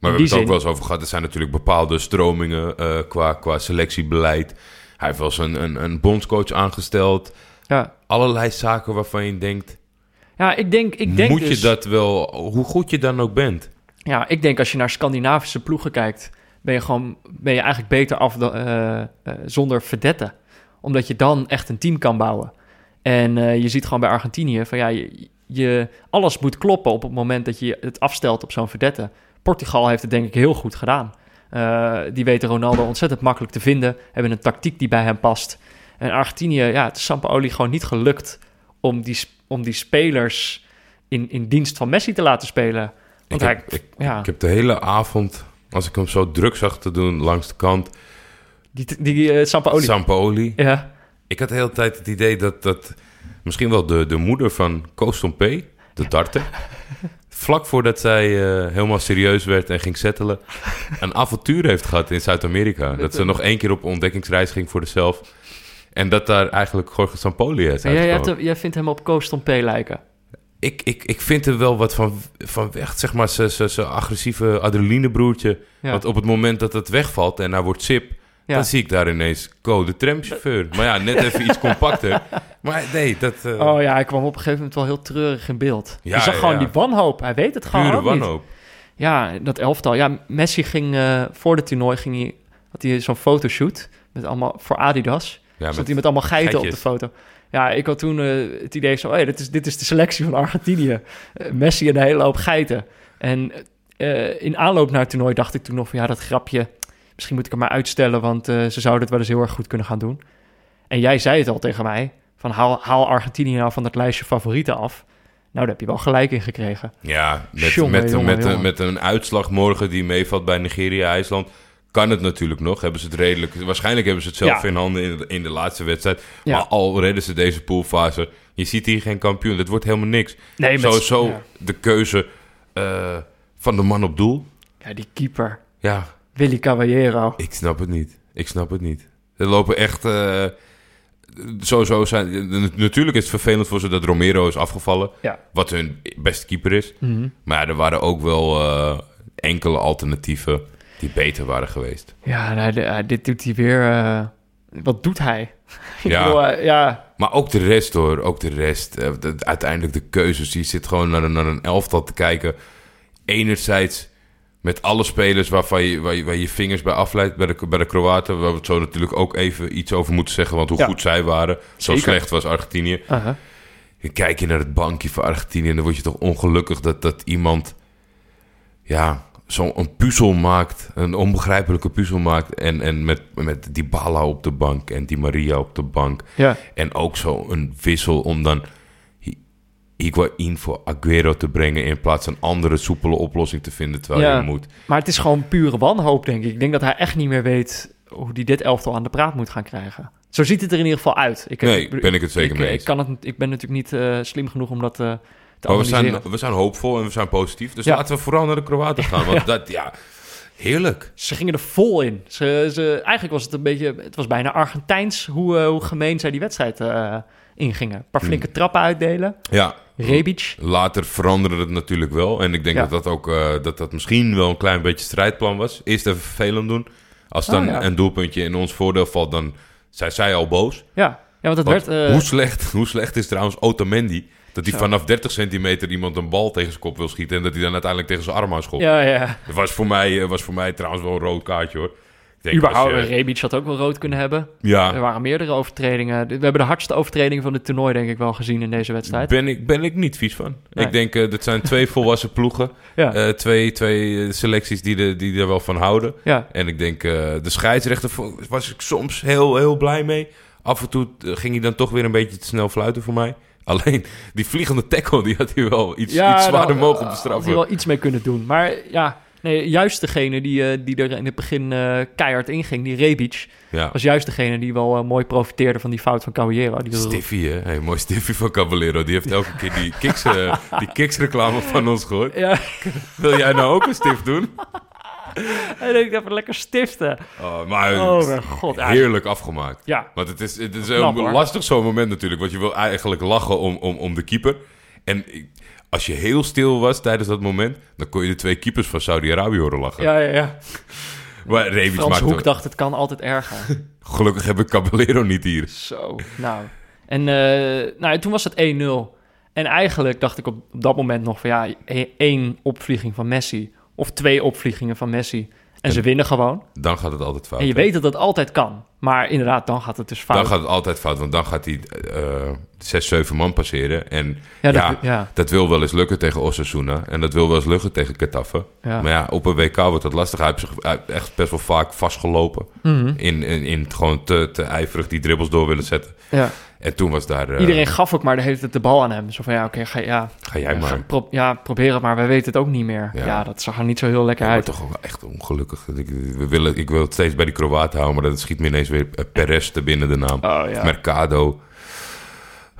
Maar we hebben het ook wel eens over gehad. Er zijn natuurlijk bepaalde stromingen eh, qua, qua selectiebeleid. Hij heeft wel eens een, een, een bondscoach aangesteld. Ja. Allerlei zaken waarvan je denkt... ja, ik denk, ik denk moet dus, je dat wel... Hoe goed je dan ook bent. Ja, ik denk als je naar Scandinavische ploegen kijkt, ben je gewoon ben je eigenlijk beter af dan, eh, eh, zonder verdetten. Omdat je dan echt een team kan bouwen. En je ziet gewoon bij Argentinië van ja, je, je, alles moet kloppen op het moment dat je het afstelt op zo'n verdette. Portugal heeft het denk ik heel goed gedaan. Eh, die weten Ronaldo ontzettend makkelijk te vinden, hebben een tactiek die bij hem past. En Argentinië, ja, het is Sampaoli gewoon niet gelukt om die, om die spelers in, in dienst van Messi te laten spelen. Want Ik hij, heb, ik, ja. ik heb de hele avond, als ik hem zo druk zag te doen langs de kant... Die, die Sampaoli. Sampaoli. ja. Ik had de hele tijd het idee dat, dat misschien wel de, de moeder van Koos P, de darter... vlak voordat zij eh, helemaal serieus werd en ging settelen... een avontuur heeft gehad in Zuid-Amerika. Dat ze nog één keer op ontdekkingsreis ging voor zichzelf... En dat daar eigenlijk Jorge Sampaoli is Ja, jij, hebt uitgekomen. hem- jij vindt hem op Koos P lijken. Ik, ik, ik vind er wel wat van, van weg, zeg maar, zijn agressieve adrenalinebroertje. Ja. Want op het moment dat het wegvalt en hij wordt sip... Ja. dan zie ik daar ineens Co, de tramchauffeur. Maar ja, net even iets compacter. Maar nee, dat... eh, Oh ja, hij kwam op een gegeven moment wel heel treurig in beeld. Ja, je zag gewoon die wanhoop. Hij weet het gewoon pure niet. wanhoop. Ja, dat elftal. Ja, Messi ging eh, voor de toernooi ging hij, had hij zo'n fotoshoot met allemaal voor Adidas. Ja, Zat met- hij met allemaal geiten op de foto. Ja, ik had toen eh, het idee zo, hey, dit, is, dit is de selectie van Argentinië. Messi en een hele hoop geiten. En in aanloop naar het toernooi dacht ik toen nog van, ja, dat grapje, misschien moet ik hem maar uitstellen, want eh, ze zouden het wel eens heel erg goed kunnen gaan doen. En jij zei het al tegen mij, van haal, haal Argentinië nou van het lijstje favorieten af. Nou, daar heb je wel gelijk in gekregen. Ja, met, met, met, Een, met een uitslag morgen die meevalt bij Nigeria-IJsland... kan het natuurlijk nog. Hebben ze het redelijk... Waarschijnlijk hebben ze het zelf Ja. in handen in de, in de laatste wedstrijd. Ja. Maar al redden ze deze poolfase... Je ziet hier geen kampioen. Dat wordt helemaal niks. Nee, met- Sowieso ja. de keuze eh, van de man op doel. Ja, die keeper, Ja, Willy Caballero. ik snap het niet. Ik snap het niet. Er lopen echt... eh, sowieso zijn... Natuurlijk is het vervelend voor ze dat Romero is afgevallen. Ja. Wat hun beste keeper is. Mhm. Maar er waren ook wel eh, enkele alternatieven die beter waren geweest. Ja, nou, de- eh, dit doet hij weer. wat doet hij? Ja. bedoel, ja, Maar ook de rest hoor, ook de rest. De- uiteindelijk de keuzes. Je zit gewoon naar, een- naar een elftal te kijken. Enerzijds met alle spelers waarvan je, waar, je, waar je vingers bij afleidt. Bij de, bij de Kroaten, waar we het zo natuurlijk ook even iets over moeten zeggen. Want hoe Ja. goed zij waren. Zo Zeker. slecht was Argentinië. Dan kijk je naar het bankje van Argentinië en dan word je toch ongelukkig dat, dat iemand ja, zo'n puzzel maakt, een onbegrijpelijke puzzel maakt. En, en met, met Dybala op de bank en Di Maria op de bank. ja. En ook zo een wissel om dan Higuain voor Aguero te brengen... in plaats van een andere soepele oplossing te vinden terwijl Ja. je moet. Maar het is gewoon pure wanhoop, denk ik. Ik denk dat hij echt niet meer weet hoe hij dit elftal aan de praat moet gaan krijgen. Zo ziet het er in ieder geval uit. Ik, Nee, ben ik het zeker ik, mee ik, kan het, ik ben natuurlijk niet eh, slim genoeg om dat eh, te Maar we zijn, we zijn hoopvol en we zijn positief. Dus Ja. laten we vooral naar de Kroaten gaan. Want dat, ja, heerlijk. Ze gingen er vol in. Ze, ze, eigenlijk was het een beetje... Het was bijna Argentijns hoe, eh, hoe gemeen zij die wedstrijd ingingen. Een paar flinke trappen uitdelen. Ja, Rebic. Later veranderde het natuurlijk wel. En ik denk Ja. dat dat ook eh, dat dat misschien wel een klein beetje strijdplan was. Eerst even vervelend doen. Als dan Oh, ja. een doelpuntje in ons voordeel valt, dan zijn zij al boos. Ja, ja want het Want werd... eh, hoe, slecht, hoe slecht is trouwens Otamendi... dat hij vanaf 30 centimeter iemand een bal tegen zijn kop wil schieten... en dat hij dan uiteindelijk tegen zijn arm aan schopt. ja, ja. Dat was voor, mij, eh, was voor mij trouwens wel een rood kaartje, hoor. Denk, Überhaupt, je- Rebic had ook wel rood kunnen hebben. Er ja, waren meerdere overtredingen. We hebben de hardste overtredingen van het toernooi, denk ik, wel gezien in deze wedstrijd. ben ik, ben ik niet vies van. Nee. Ik denk, eh dat zijn twee volwassen ploegen. Ja, Eh, twee twee eh, selecties die, de, die er wel van houden. ja. En ik denk, de scheidsrechter was ik soms heel, heel blij mee. Af en toe ging hij dan toch weer een beetje te snel fluiten voor mij. Alleen die vliegende tackle, die had hij wel iets, ja iets zwaarder daar, mogen bestraffen. Had hij wel iets mee kunnen doen. Maar ja, nee, juist degene die, eh, die er in het begin eh, keihard inging, die Rebic, Ja. was juist degene die wel eh, mooi profiteerde van die fout van Caballero. Die Stiffy, hè? Hey, mooi Stiffy van Caballero. Die heeft elke keer die Kiks, eh, die Kiks reclame van ons gehoord. Ja, Wil jij nou ook een stift doen? hij denkt even lekker stiften. Oh, maar Oh mijn god. Heerlijk afgemaakt. ja, Want het is, het is Knap, een lastig zo'n moment natuurlijk. Want je wil eigenlijk lachen om, om, om de keeper. En ik- als je heel stil was tijdens dat moment, dan kon je de twee keepers van Saudi-Arabië horen lachen. Ja, ja, ja. Maar Rebic Frans maakte... Hoek dacht, het kan altijd erger. Gelukkig heb ik Caballero niet hier. Zo, nou. En eh, nou, toen was het 1-0. En eigenlijk dacht ik op, op dat moment nog van ja, e- één opvlieging van Messi. Of twee opvliegingen van Messi. En ze winnen gewoon. Dan gaat het altijd fout. En je hè? weet dat dat altijd kan. Maar inderdaad, dan gaat het dus fout. Dan gaat het altijd fout, want dan gaat hij eh zes, zeven man passeren. En Ja, ja, dat- ja. dat wil wel eens lukken tegen Osasuna. En dat wil wel eens lukken tegen Getafe. Ja. Maar ja, op een WK wordt dat lastig. Hij heeft zich hij heeft echt best wel vaak vastgelopen. Mhm. In, in, in gewoon te, te ijverig die dribbles door willen zetten. ja. En toen was daar... eh, Iedereen gaf ook maar de hele tijd de bal aan hem. Zo van ja, oké, ga, ja, Ga jij maar. ga- pro- ja, probeer het maar. Wij weten het ook niet meer. Ja. Ja, dat zag er niet zo heel lekker uit. toch ook wel echt ongelukkig. Ik, we willen, ik wil het steeds bij die Kroaten houden, maar dat schiet me ineens weer eh, Perez te binnen de naam. Oh ja, Mercado.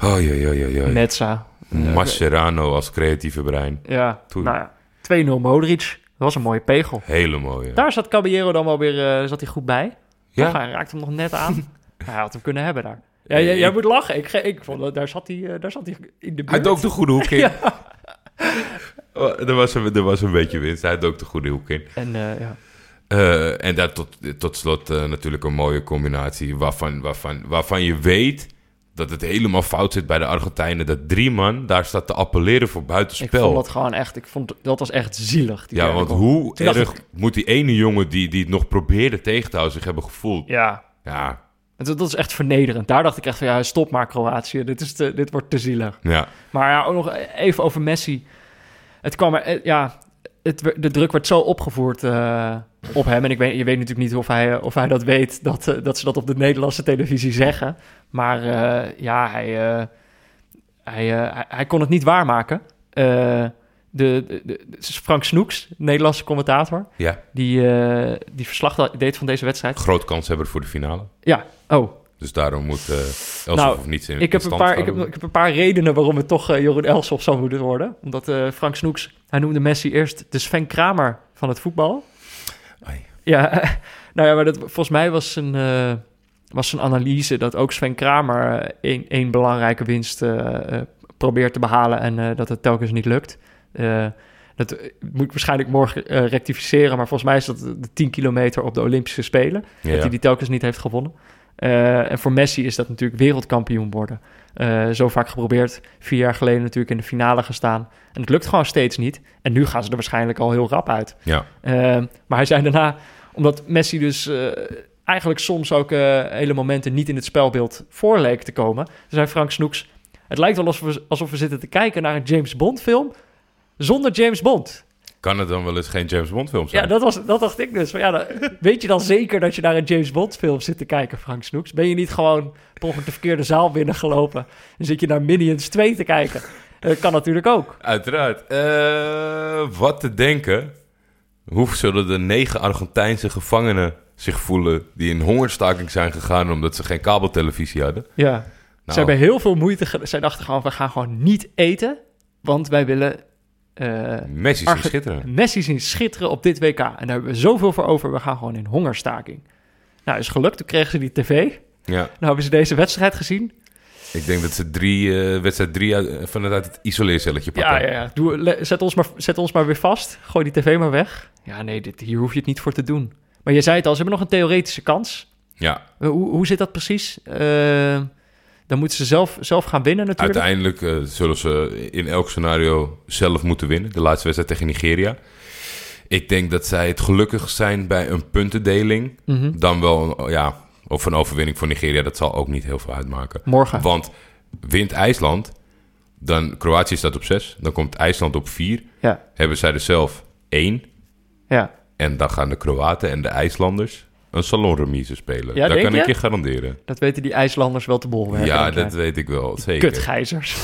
Oh, ja, ja, ja, ja. Metza. Mascherano als creatieve brein. Ja, Toen. nou ja. 2-0 Modric. Dat was een mooie pegel. Hele mooie. Daar zat Caballero dan wel weer eh, zat hij goed bij. Ja? Hij raakte hem nog net aan. hij had hem kunnen hebben daar. Ja, jij, jij ik- moet lachen. Ik, ik vond, dat- daar, zat hij, eh, daar zat hij in de buurt. Hij dook de goede hoek in. Oh, er, was een, er was een beetje winst. Hij dook de goede hoek in. En eh, ja. Eh, en daar tot, tot slot eh, natuurlijk een mooie combinatie waarvan, waarvan, waarvan je weet dat het helemaal fout zit bij de Argentijnen. Dat drie man daar staat te appelleren voor Ik buitenspel. vond dat gewoon echt... Ik vond, dat was echt zielig. die ja, derde want goal. hoe Toen dacht erg moet die ene jongen die, die het nog probeerde tegen te houden zich hebben gevoeld? Ja, Ja, En dat, dat is echt vernederend. Daar dacht ik echt van, ja, stop maar Kroatië. Dit, is te, dit wordt te zielig. ja. Maar ja, ook nog even over Messi. Het kwam er, eh, ja, het, de druk werd zo opgevoerd eh, op hem. En ik weet, je weet natuurlijk niet of hij, of hij dat weet, dat, eh, dat ze dat op de Nederlandse televisie zeggen. Maar ja, hij, hij, hij, hij kon het niet waarmaken. De, de, de- Frank Snoeks, Nederlandse commentator, ja. die, die verslag deed van deze wedstrijd. Groot kanshebber voor de finale. Ja, oh, Dus daarom moet eh Elsof Nou, of niets in Ik heb, in een paar, ik, heb, ik heb een paar redenen waarom het toch eh Jeroen Elsof zou moeten worden. Omdat eh, Frank Snoeks, hij noemde Messi eerst de Sven Kramer van het voetbal. Ai. Ja, nou ja, maar dat, volgens mij was eh, was zijn analyse dat ook Sven Kramer één, belangrijke winst probeert te behalen en dat het telkens niet lukt. Dat moet ik waarschijnlijk morgen rectificeren, maar volgens mij is dat de 10 kilometer op de Olympische Spelen. Ja, Dat ja. hij die telkens niet heeft gewonnen. Eh, en voor Messi is dat natuurlijk wereldkampioen worden. Eh, zo vaak geprobeerd. Vier jaar geleden natuurlijk in de finale gestaan. En het lukt gewoon steeds niet. En nu gaan ze er waarschijnlijk al heel rap uit. Ja. Eh, maar hij zei daarna, omdat Messi dus eigenlijk soms ook hele momenten niet in het spelbeeld voor leek te komen. zei Frank Snoeks, het lijkt wel alsof we, alsof we zitten te kijken naar een James Bond film zonder James Bond. Kan het dan wel eens geen James Bond film zijn? Ja, dat, was, dat dacht ik dus. Van, ja, dan- weet je dan zeker dat je naar een James Bond film zit te kijken, Frank Snoeks? Ben je niet gewoon ongeluk de verkeerde zaal binnengelopen en zit je naar Minions 2 te kijken? Dat kan natuurlijk ook. Uiteraard. Eh, wat te denken? Hoe zullen de negen Argentijnse gevangenen zich voelen... die in hongerstaking zijn gegaan omdat ze geen kabeltelevisie hadden? Ja. Nou, Ze hebben heel veel moeite gedaan. Zij dachten gewoon, we gaan gewoon niet eten, want wij willen eh, Messi is Arge- schitterend. Messi zien schitteren op dit WK. En daar hebben we zoveel voor over, we gaan gewoon in hongerstaking. Nou, is gelukt. Toen kregen ze die tv. Ja, Nou hebben ze deze wedstrijd gezien. ik denk dat ze drie, eh, wedstrijd drie uit, vanuit het isoleercelletje pakken. Ja, ja, ja. Doe, le- zet, ons maar, zet ons maar weer vast. Gooi die tv maar weg. Ja, nee, dit, hier hoef je het niet voor te doen. Maar je zei het al, ze hebben nog een theoretische kans. Ja, Eh, Hoe, hoe zit dat precies? Eh, dan moeten ze zelf, zelf gaan winnen natuurlijk. uiteindelijk eh, zullen ze in elk scenario zelf moeten winnen. De laatste wedstrijd tegen Nigeria. Ik denk dat zij het gelukkig zijn bij een puntendeling. Mhm. Dan wel, ja, of een overwinning voor Nigeria. Dat zal ook niet heel veel uitmaken. Morgen. Want wint IJsland, dan Kroatië staat op 6. Dan komt IJsland op 4. Ja, Hebben zij er zelf 1. ja. En dan gaan de Kroaten en de IJslanders een salonremise spelen. Ja, dat kan ik je? garanderen. Dat weten die IJslanders wel te bolwerken. ja, dat weet ik wel. Zeker. Kutgijzers.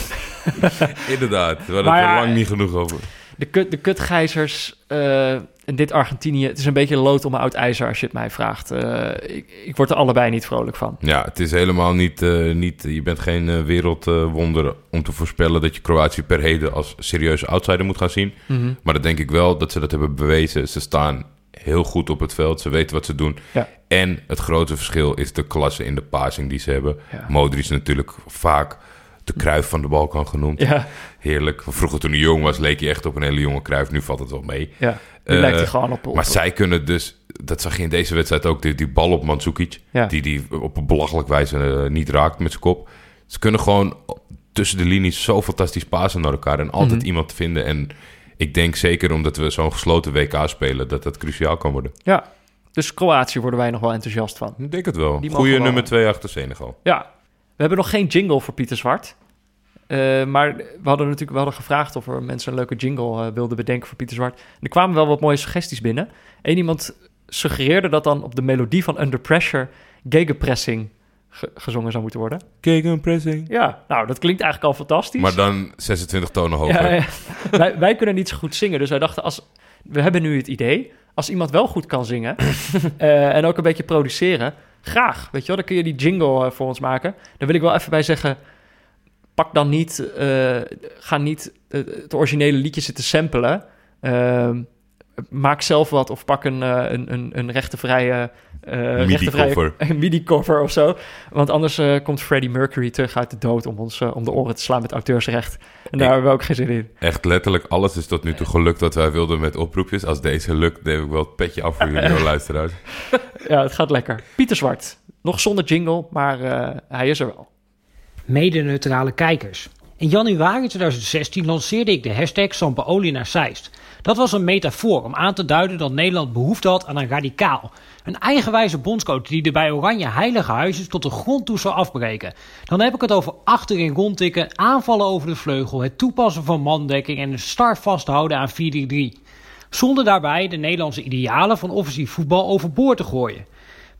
Inderdaad. We hadden Maar er lang niet genoeg over. De, kut, de kutgijzers eh, en dit Argentinië... Het is een beetje lood om oud ijzer als je het mij vraagt. Eh, ik, ik word er allebei niet vrolijk van. Ja, het is helemaal niet... eh, niet je bent geen wereldwonder om te voorspellen... dat je Kroatië per heden als serieuze outsider moet gaan zien. Mhm. Maar dan denk ik wel dat ze dat hebben bewezen. Ze staan heel goed op het veld. Ze weten wat ze doen. Ja. En het grote verschil is de klasse in de passing die ze hebben. Ja. Modric natuurlijk vaak de Kruif van de Balkan genoemd. Ja, Heerlijk. Vroeger toen hij jong was, leek hij echt op een hele jonge Kruif. Nu valt het wel mee. ja. Nu Eh, lijkt hij gewoon op... op Maar zij kunnen dus, dat zag je in deze wedstrijd ook, die, die bal op Mandzukic, Ja. die die op een belachelijk wijze eh, niet raakt met zijn kop. Ze kunnen gewoon tussen de linies zo fantastisch pasen naar elkaar en altijd Mhm. iemand vinden. En ik denk zeker omdat we zo'n gesloten WK spelen, dat dat cruciaal kan worden. Ja, dus Kroatië worden wij nog wel enthousiast van. Ik denk het wel. Goede nummer 2 achter Senegal. Ja, we hebben nog geen jingle voor Pieter Zwart. Eh, maar we hadden natuurlijk we hadden gevraagd of er mensen een leuke jingle eh, wilden bedenken voor Pieter Zwart. En er kwamen wel wat mooie suggesties binnen. Eén iemand suggereerde dat dan op de melodie van Under Pressure gegenpressing ge- gezongen zou moeten worden. Gegenpressing. Ja, nou, dat klinkt eigenlijk al fantastisch. Maar dan 26 tonen hoger. Ja, ja. wij, wij kunnen niet zo goed zingen, dus wij dachten, als, we hebben nu het idee, als iemand wel goed kan zingen eh, en ook een beetje produceren, graag, weet je wel, dan kun je die jingle eh, voor ons maken. Daar wil ik wel even bij zeggen, pak dan niet, eh, ga niet het originele liedje zitten samplen. Maak zelf wat of pak een, eh, een, een, een rechtenvrije... eh MIDI-cover. Een MIDI-cover of zo. Want anders eh, komt Freddie Mercury terug uit de dood om ons om de oren te slaan met auteursrecht. En daar Ik- hebben we ook geen zin in. Echt letterlijk alles is tot nu toe gelukt wat wij wilden met oproepjes. Als deze lukt, neem ik wel het petje af voor jullie luisteraars. Ja, het gaat lekker. Pieter Zwart. Nog zonder jingle, maar eh, hij is er wel. mede-neutrale kijkers. In januari 2016 lanceerde ik de hashtag Sampaoli naar Zeist. Dat was een metafoor om aan te duiden dat Nederland behoefte had aan een radicaal. Een eigenwijze bondscoach die de bij Oranje heilige huisjes tot de grond toe zou afbreken. Dan heb ik het over achterin rondtikken, aanvallen over de vleugel, het toepassen van mandekking en een star vasthouden aan 4-3-3. Zonder daarbij de Nederlandse idealen van offensief voetbal overboord te gooien.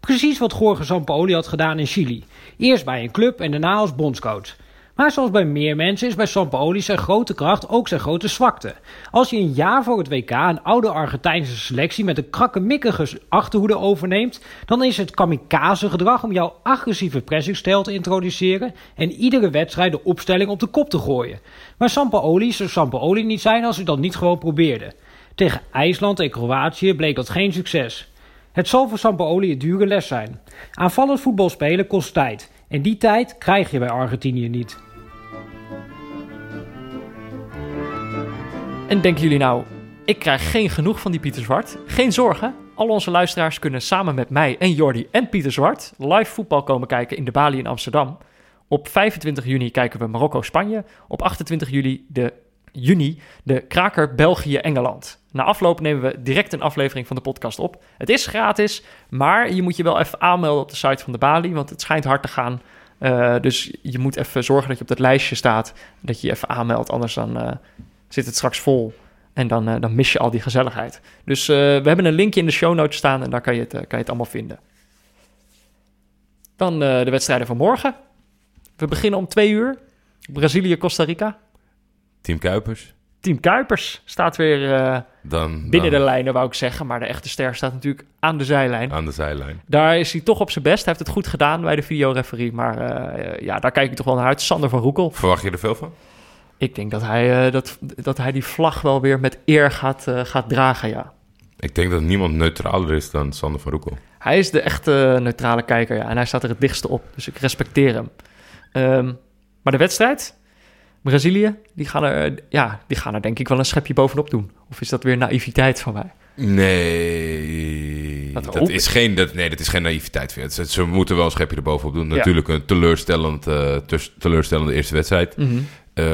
Precies wat Jorge Sampaoli had gedaan in Chili. Eerst bij een club en daarna als bondscoach. Maar zoals bij meer mensen is bij Sampaoli zijn grote kracht ook zijn grote zwakte. Als je een jaar voor het WK een oude Argentijnse selectie met een krakkemikkige achterhoede overneemt, dan is het kamikaze gedrag om jouw agressieve pressingstijl te introduceren en iedere wedstrijd de opstelling op de kop te gooien. Maar Sampaoli zou Sampaoli niet zijn als hij dat niet gewoon probeerde. Tegen IJsland en Kroatië bleek dat geen succes. Het zal voor Sampaoli een dure les zijn. Aanvallend voetbal spelen kost tijd. En die tijd krijg je bij Argentinië niet. En denken jullie nou, ik krijg geen genoeg van die Pieter Zwart? Geen zorgen. Al onze luisteraars kunnen samen met mij en Jordi en Pieter Zwart live voetbal komen kijken in de Bali in Amsterdam. Op 25 juni kijken we Marokko-Spanje. Op 28 juli de, juni de kraker België-Engeland. Na afloop nemen we direct een aflevering van de podcast op. Het is gratis, maar je moet je wel even aanmelden op de site van de Bali, want het schijnt hard te gaan. Eh, dus je moet even zorgen dat je op dat lijstje staat, dat je je even aanmeldt, anders dan eh, zit het straks vol. En dan, eh, dan mis je al die gezelligheid. Dus eh, we hebben een linkje in de show notes staan en daar kan je het, eh, kan je het allemaal vinden. Dan de wedstrijden van morgen. We beginnen om twee uur. Brazilië-Costa Rica. Team Kuipers. Team Kuipers staat weer Dan, binnen dan de lijnen, wou ik zeggen. Maar de echte ster staat natuurlijk aan de zijlijn. aan de zijlijn. Daar is hij toch op zijn best. Hij heeft het goed gedaan bij de videoreferie. Maar ja, daar kijk ik toch wel naar uit. Sander van Roekel. Verwacht je er veel van? Ik denk dat hij, eh, dat, dat hij die vlag wel weer met eer gaat, eh, gaat dragen, ja. Ik denk dat niemand neutraler is dan Sander van Roekel. Hij is de echte neutrale kijker, ja. En hij staat er het dichtste op. Dus ik respecteer hem. Ehm, maar de wedstrijd, Brazilië, die gaan, er, eh, ja, die gaan er denk ik wel een schepje bovenop doen. Of is dat weer naïviteit van mij? Nee, Dat is geen, dat, nee, dat is geen naïviteit. Ze, ze moeten wel een schepje erbovenop doen. Ja. Natuurlijk een teleurstellend, eh, tus- teleurstellende eerste wedstrijd. Mhm. Eh,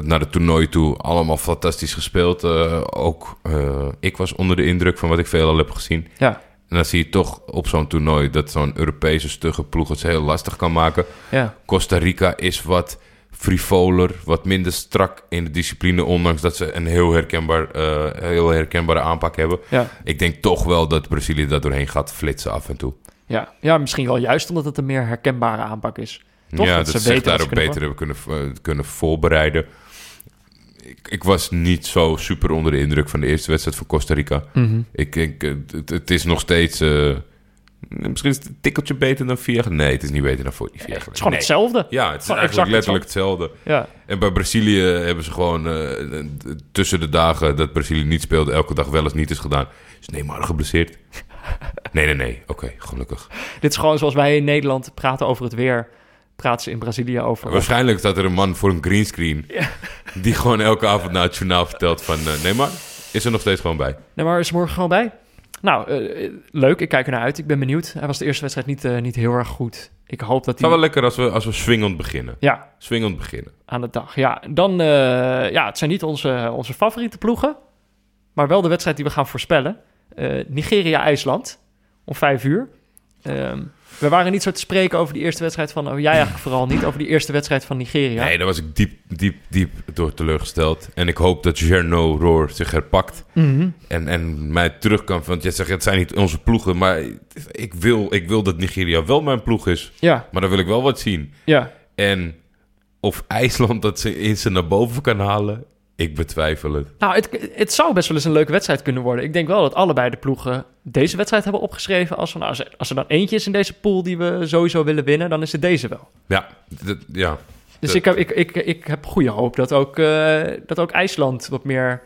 naar het toernooi toe allemaal fantastisch gespeeld. Eh, ook eh, ik was onder de indruk van wat ik veel al heb gezien. Ja, En dan zie je toch op zo'n toernooi dat zo'n Europese stugge ploeg het heel lastig kan maken. ja, Costa Rica is wat frivoler, wat minder strak in de discipline, ondanks dat ze een heel, herkenbaar, heel herkenbare aanpak hebben. ja. Ik denk toch wel dat Brazilië daar doorheen gaat flitsen af en toe. Ja. ja, misschien wel juist omdat het een meer herkenbare aanpak is. Toch? ja, Dat dat, ze zich daarop beter hebben kunnen, eh, kunnen voorbereiden. Ik, ik was niet zo super onder de indruk van de eerste wedstrijd van Costa Rica. Mhm. Ik, ik, eh, het, het is nog steeds... eh, misschien is het een tikkeltje beter dan vier jaar. Nee, het is niet beter dan voor die vier jaar Het is gewoon Nee. hetzelfde. Ja, het is Gewoon eigenlijk exact letterlijk hetzelfde. Ja, En bij Brazilië hebben ze gewoon tussen de dagen dat Brazilië niet speelde, elke dag wel eens niet is gedaan. Is Neymar geblesseerd? Nee, nee, nee. Oké, gelukkig. dit is gewoon zoals wij in Nederland praten over het weer. Praten ze in Brazilië over... Waarschijnlijk staat er een man voor een greenscreen... die gewoon elke avond naar het journaal vertelt van... nee maar, is er nog steeds gewoon bij. Nee, maar is er morgen gewoon bij? Nou, eh, leuk. Ik kijk er naar uit. Ik ben benieuwd. Hij was de eerste wedstrijd niet, eh, niet heel erg goed. Ik hoop dat Het zou hij... wel lekker als we, als we swingend beginnen. Ja, Swingend beginnen. aan de dag. Ja, dan... ja, het zijn niet onze, onze favoriete ploegen. Maar wel de wedstrijd die we gaan voorspellen. Nigeria-IJsland. Om vijf uur. Ehm, we waren niet zo te spreken over die eerste wedstrijd van... Oh, jij eigenlijk vooral niet. Over die eerste wedstrijd van Nigeria. Nee, daar was ik diep, diep, diep door teleurgesteld. En ik hoop dat Jerno Roor zich herpakt. Mhm. En, en mij terug kan. Want jij zegt, het zijn niet onze ploegen. Maar ik wil, ik wil dat Nigeria wel mijn ploeg is. Ja, Maar dan wil ik wel wat zien. ja. En of IJsland dat ze in ze naar boven kan halen, ik betwijfel het. Nou, het, het zou best wel eens een leuke wedstrijd kunnen worden. Ik denk wel dat allebei de ploegen deze wedstrijd hebben opgeschreven. Als, we, nou, als, er, als er dan eentje is in deze pool die we sowieso willen winnen, dan is het deze wel. Ja, dat, ja. Dus Dat- ik, heb, ik, ik, ik heb goede hoop dat ook, eh, dat ook IJsland wat meer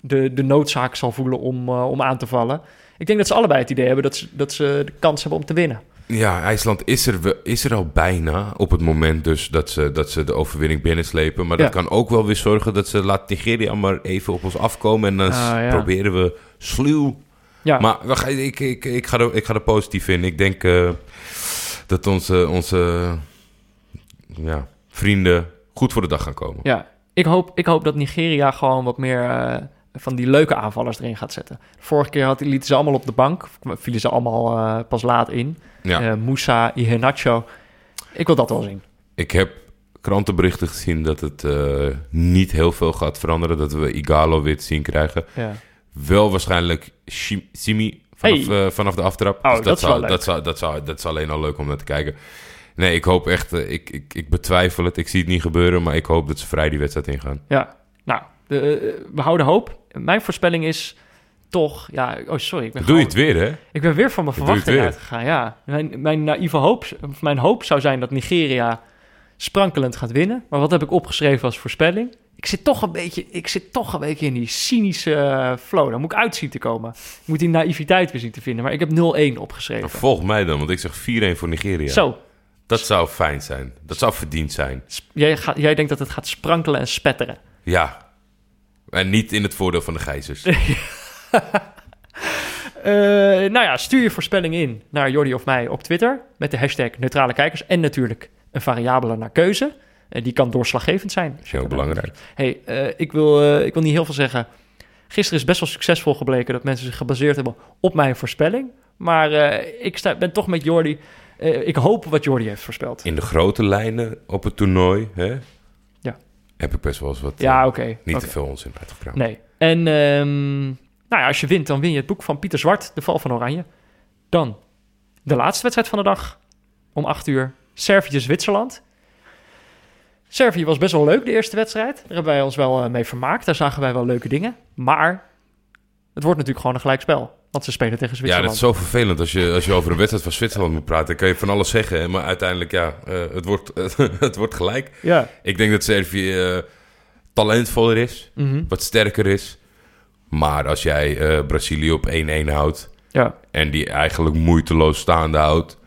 de, de noodzaak zal voelen om, eh, om aan te vallen. Ik denk dat ze allebei het idee hebben dat ze, dat ze de kans hebben om te winnen. Ja, IJsland is er, is er al bijna op het moment dus dat ze, dat ze de overwinning binnenslepen. Maar dat Ja. kan ook wel weer zorgen dat ze laat Nigeria maar even op ons afkomen. En dan Ah, ja. proberen we sluw. Ja, Maar ik, ik, ik, ga er, ik ga er positief in. Ik denk eh, dat onze, onze ja, vrienden goed voor de dag gaan komen. ja. Ik, hoop, ik hoop dat Nigeria gewoon wat meer eh, van die leuke aanvallers erin gaat zetten. Vorige keer had, lieten ze allemaal op de bank, vielen ze allemaal eh, pas laat in. Ja. Eh, Moussa, Iheanacho. Ik wil dat wel zien. Ik heb krantenberichten gezien dat het eh, niet heel veel gaat veranderen. Dat we Igalo weer te zien krijgen. Ja. Wel waarschijnlijk Simi vanaf, Hey. eh, vanaf de aftrap. Oh, Dus dat is zou, dat, zou, dat, zou, dat is alleen al leuk om naar te kijken. Nee, ik hoop echt... ik, ik, ik betwijfel het. Ik zie het niet gebeuren. Maar ik hoop dat ze vrij die wedstrijd ingaan. Ja, nou, de, we houden hoop. Mijn voorspelling is toch... Ja, oh sorry. Ik ben, Doe je het weer, hè? ik ben weer van mijn verwachting uitgegaan. Ja, mijn, mijn naïeve hoop, mijn hoop zou zijn dat Nigeria sprankelend gaat winnen. Maar wat heb ik opgeschreven als voorspelling? Ik zit toch een beetje, ik zit toch een beetje in die cynische eh, flow. Daar moet ik uit zien te komen. Ik moet die naïviteit weer zien te vinden. Maar ik heb 0-1 opgeschreven. Nou, volg mij dan, want ik zeg 4-1 voor Nigeria. Zo, Dat zou fijn zijn. Dat zou verdiend zijn. jij, gaat, jij denkt dat het gaat sprankelen en spetteren. Ja. En niet in het voordeel van de gijzers. Eh, nou ja, stuur je voorspelling in naar Jordi of mij op Twitter met de hashtag neutrale kijkers en natuurlijk een variabele naar keuze. Eh, die kan doorslaggevend zijn. is heel belangrijk. Hey, eh, ik, wil, ik wil niet heel veel zeggen. Gisteren is best wel succesvol gebleken dat mensen zich gebaseerd hebben op mijn voorspelling. Maar ik sta, ben toch met Jordi. Ik hoop wat Jordi heeft voorspeld. In de grote lijnen op het toernooi, hè? Ja. Heb ik best wel eens wat... Ja, oké. niet te veel onzin uitgepraat. Nee. En ehm, nou ja, als je wint, dan win je het boek van Pieter Zwart, De Val van Oranje. Dan de laatste wedstrijd van de dag. Om 8 uur. Servië-Zwitserland. Servië was best wel leuk, de eerste wedstrijd. Daar hebben wij ons wel eh, mee vermaakt. Daar zagen wij wel leuke dingen. Maar het wordt natuurlijk gewoon een gelijkspel. Want ze spelen tegen Ja, Zwitserland. dat is zo vervelend als je, als je over een wedstrijd van Zwitserland moet praten. Dan kan je van alles zeggen, maar uiteindelijk, ja, eh, het, wordt, het wordt gelijk. Ja. Ik denk dat Servië eh, talentvoller is, Mhm. wat sterker is. Maar als jij eh, Brazilië op 1-1 houdt ja. en die eigenlijk moeiteloos staande houdt,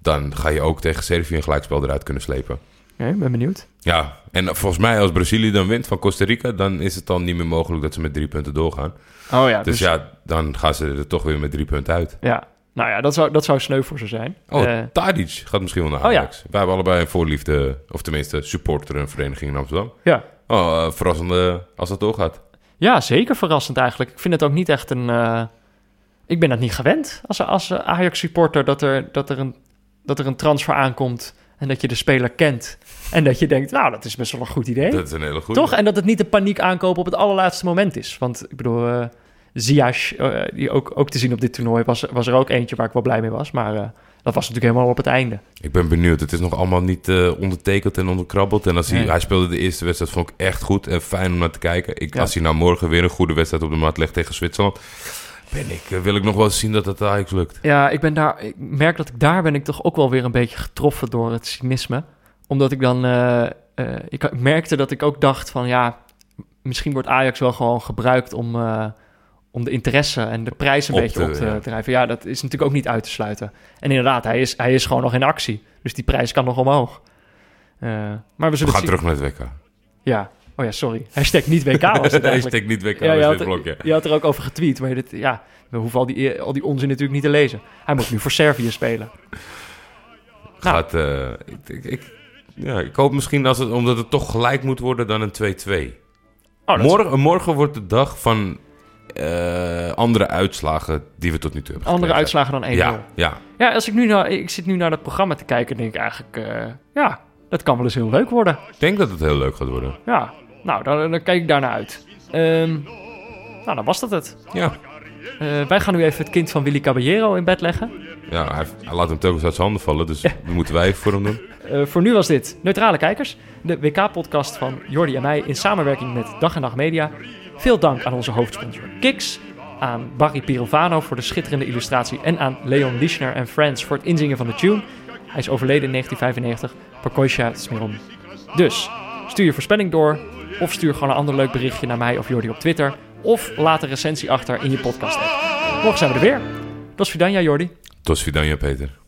dan ga je ook tegen Servië een gelijkspel eruit kunnen slepen. Oké, ben benieuwd. Ja, en volgens mij als Brazilië dan wint van Costa Rica, dan is het dan niet meer mogelijk dat ze met drie punten doorgaan. Oh ja, Dus ja, dan gaan ze er toch weer met drie punten uit. ja. Nou ja, dat zou, dat zou sneu voor ze zijn. Oh, Eh, Tadic gaat misschien wel naar Oh ja. Ajax. Wij hebben allebei een voorliefde, of tenminste supporter een vereniging in Amsterdam. ja. Oh, eh, verrassende als dat doorgaat. Ja, zeker verrassend eigenlijk. Ik vind het ook niet echt een... eh, Ik ben dat niet gewend als, als Ajax-supporter... Dat er, dat, er een, dat er een transfer aankomt en dat je de speler kent. En dat je denkt, nou, dat is best wel een goed idee. Dat is een hele goede. Toch? En dat het niet de paniek aankopen op het allerlaatste moment is. Want ik bedoel, eh Ziyech, eh, die ook, ook te zien op dit toernooi... Was, was er ook eentje waar ik wel blij mee was. Maar dat was natuurlijk helemaal op het einde. Ik ben benieuwd. Het is nog allemaal niet eh, ondertekend en onderkrabbeld. En als hij, Nee. hij speelde de eerste wedstrijd, vond ik echt goed en fijn om naar te kijken. Ik, Ja. Als hij nou morgen weer een goede wedstrijd op de mat legt tegen Zwitserland... Ben ik, eh, wil ik nog wel eens zien dat het Ajax lukt. Ja, ik, ben daar, ik merk dat ik daar ben ik toch ook wel weer een beetje getroffen door het cynisme. Omdat ik dan... eh, ik merkte dat ik ook dacht van ja... Misschien wordt Ajax wel gewoon gebruikt om, om de interesse en de prijs een Op beetje te- op te ja. drijven. Ja, dat is natuurlijk ook niet uit te sluiten. En inderdaad, hij is, hij is gewoon nog in actie. Dus die prijs kan nog omhoog. Eh, maar we We zullen gaan het zien. terug naar het WK. Ja. Oh ja, sorry. Hashtag niet WK was het eigenlijk. Hashtag niet WK, Ja, je had, blokje. je had er ook over getweet. Maar dit, ja, we hoeven al die, al die onzin natuurlijk niet te lezen. Hij moet nu voor Servië spelen. Nou. Gaat, eh, ik, ik, ik- ja, ik hoop misschien als het, omdat het toch gelijk moet worden dan een 2-2. Oh, dat is morgen, morgen wordt de dag van eh, andere uitslagen die we tot nu toe hebben andere gekregen. uitslagen dan 1-0. Ja, ja. Ja, als ik nu naar, ik zit nu naar dat programma te kijken, denk ik eigenlijk, eh, ja, dat kan wel eens heel leuk worden. ik denk dat het heel leuk gaat worden. Ja, nou, dan, dan kijk ik daarnaar uit. Ehm, nou, dan was dat het. Ja, Eh, wij gaan nu even het kind van Willy Caballero in bed leggen. ja hij, hij laat hem telkens uit zijn handen vallen, dus dat moeten wij even voor hem doen. Eh, voor nu was dit Neutrale Kijkers, de WK-podcast van Jordi en mij in samenwerking met Dag en Nacht Media. Veel dank aan onze hoofdsponsor Kiks, aan Barry Pirovano voor de schitterende illustratie en aan Leon Lischner en Friends voor het inzingen van de tune. Hij is overleden in 1995, Parkoisha Smiron. Dus, stuur je voorspelling door of stuur gewoon een ander leuk berichtje naar mij of Jordi op Twitter of laat een recensie achter in je podcast app. Morgen zijn we er weer. Dos Vidania Jordi. Tot Vidania, Peter.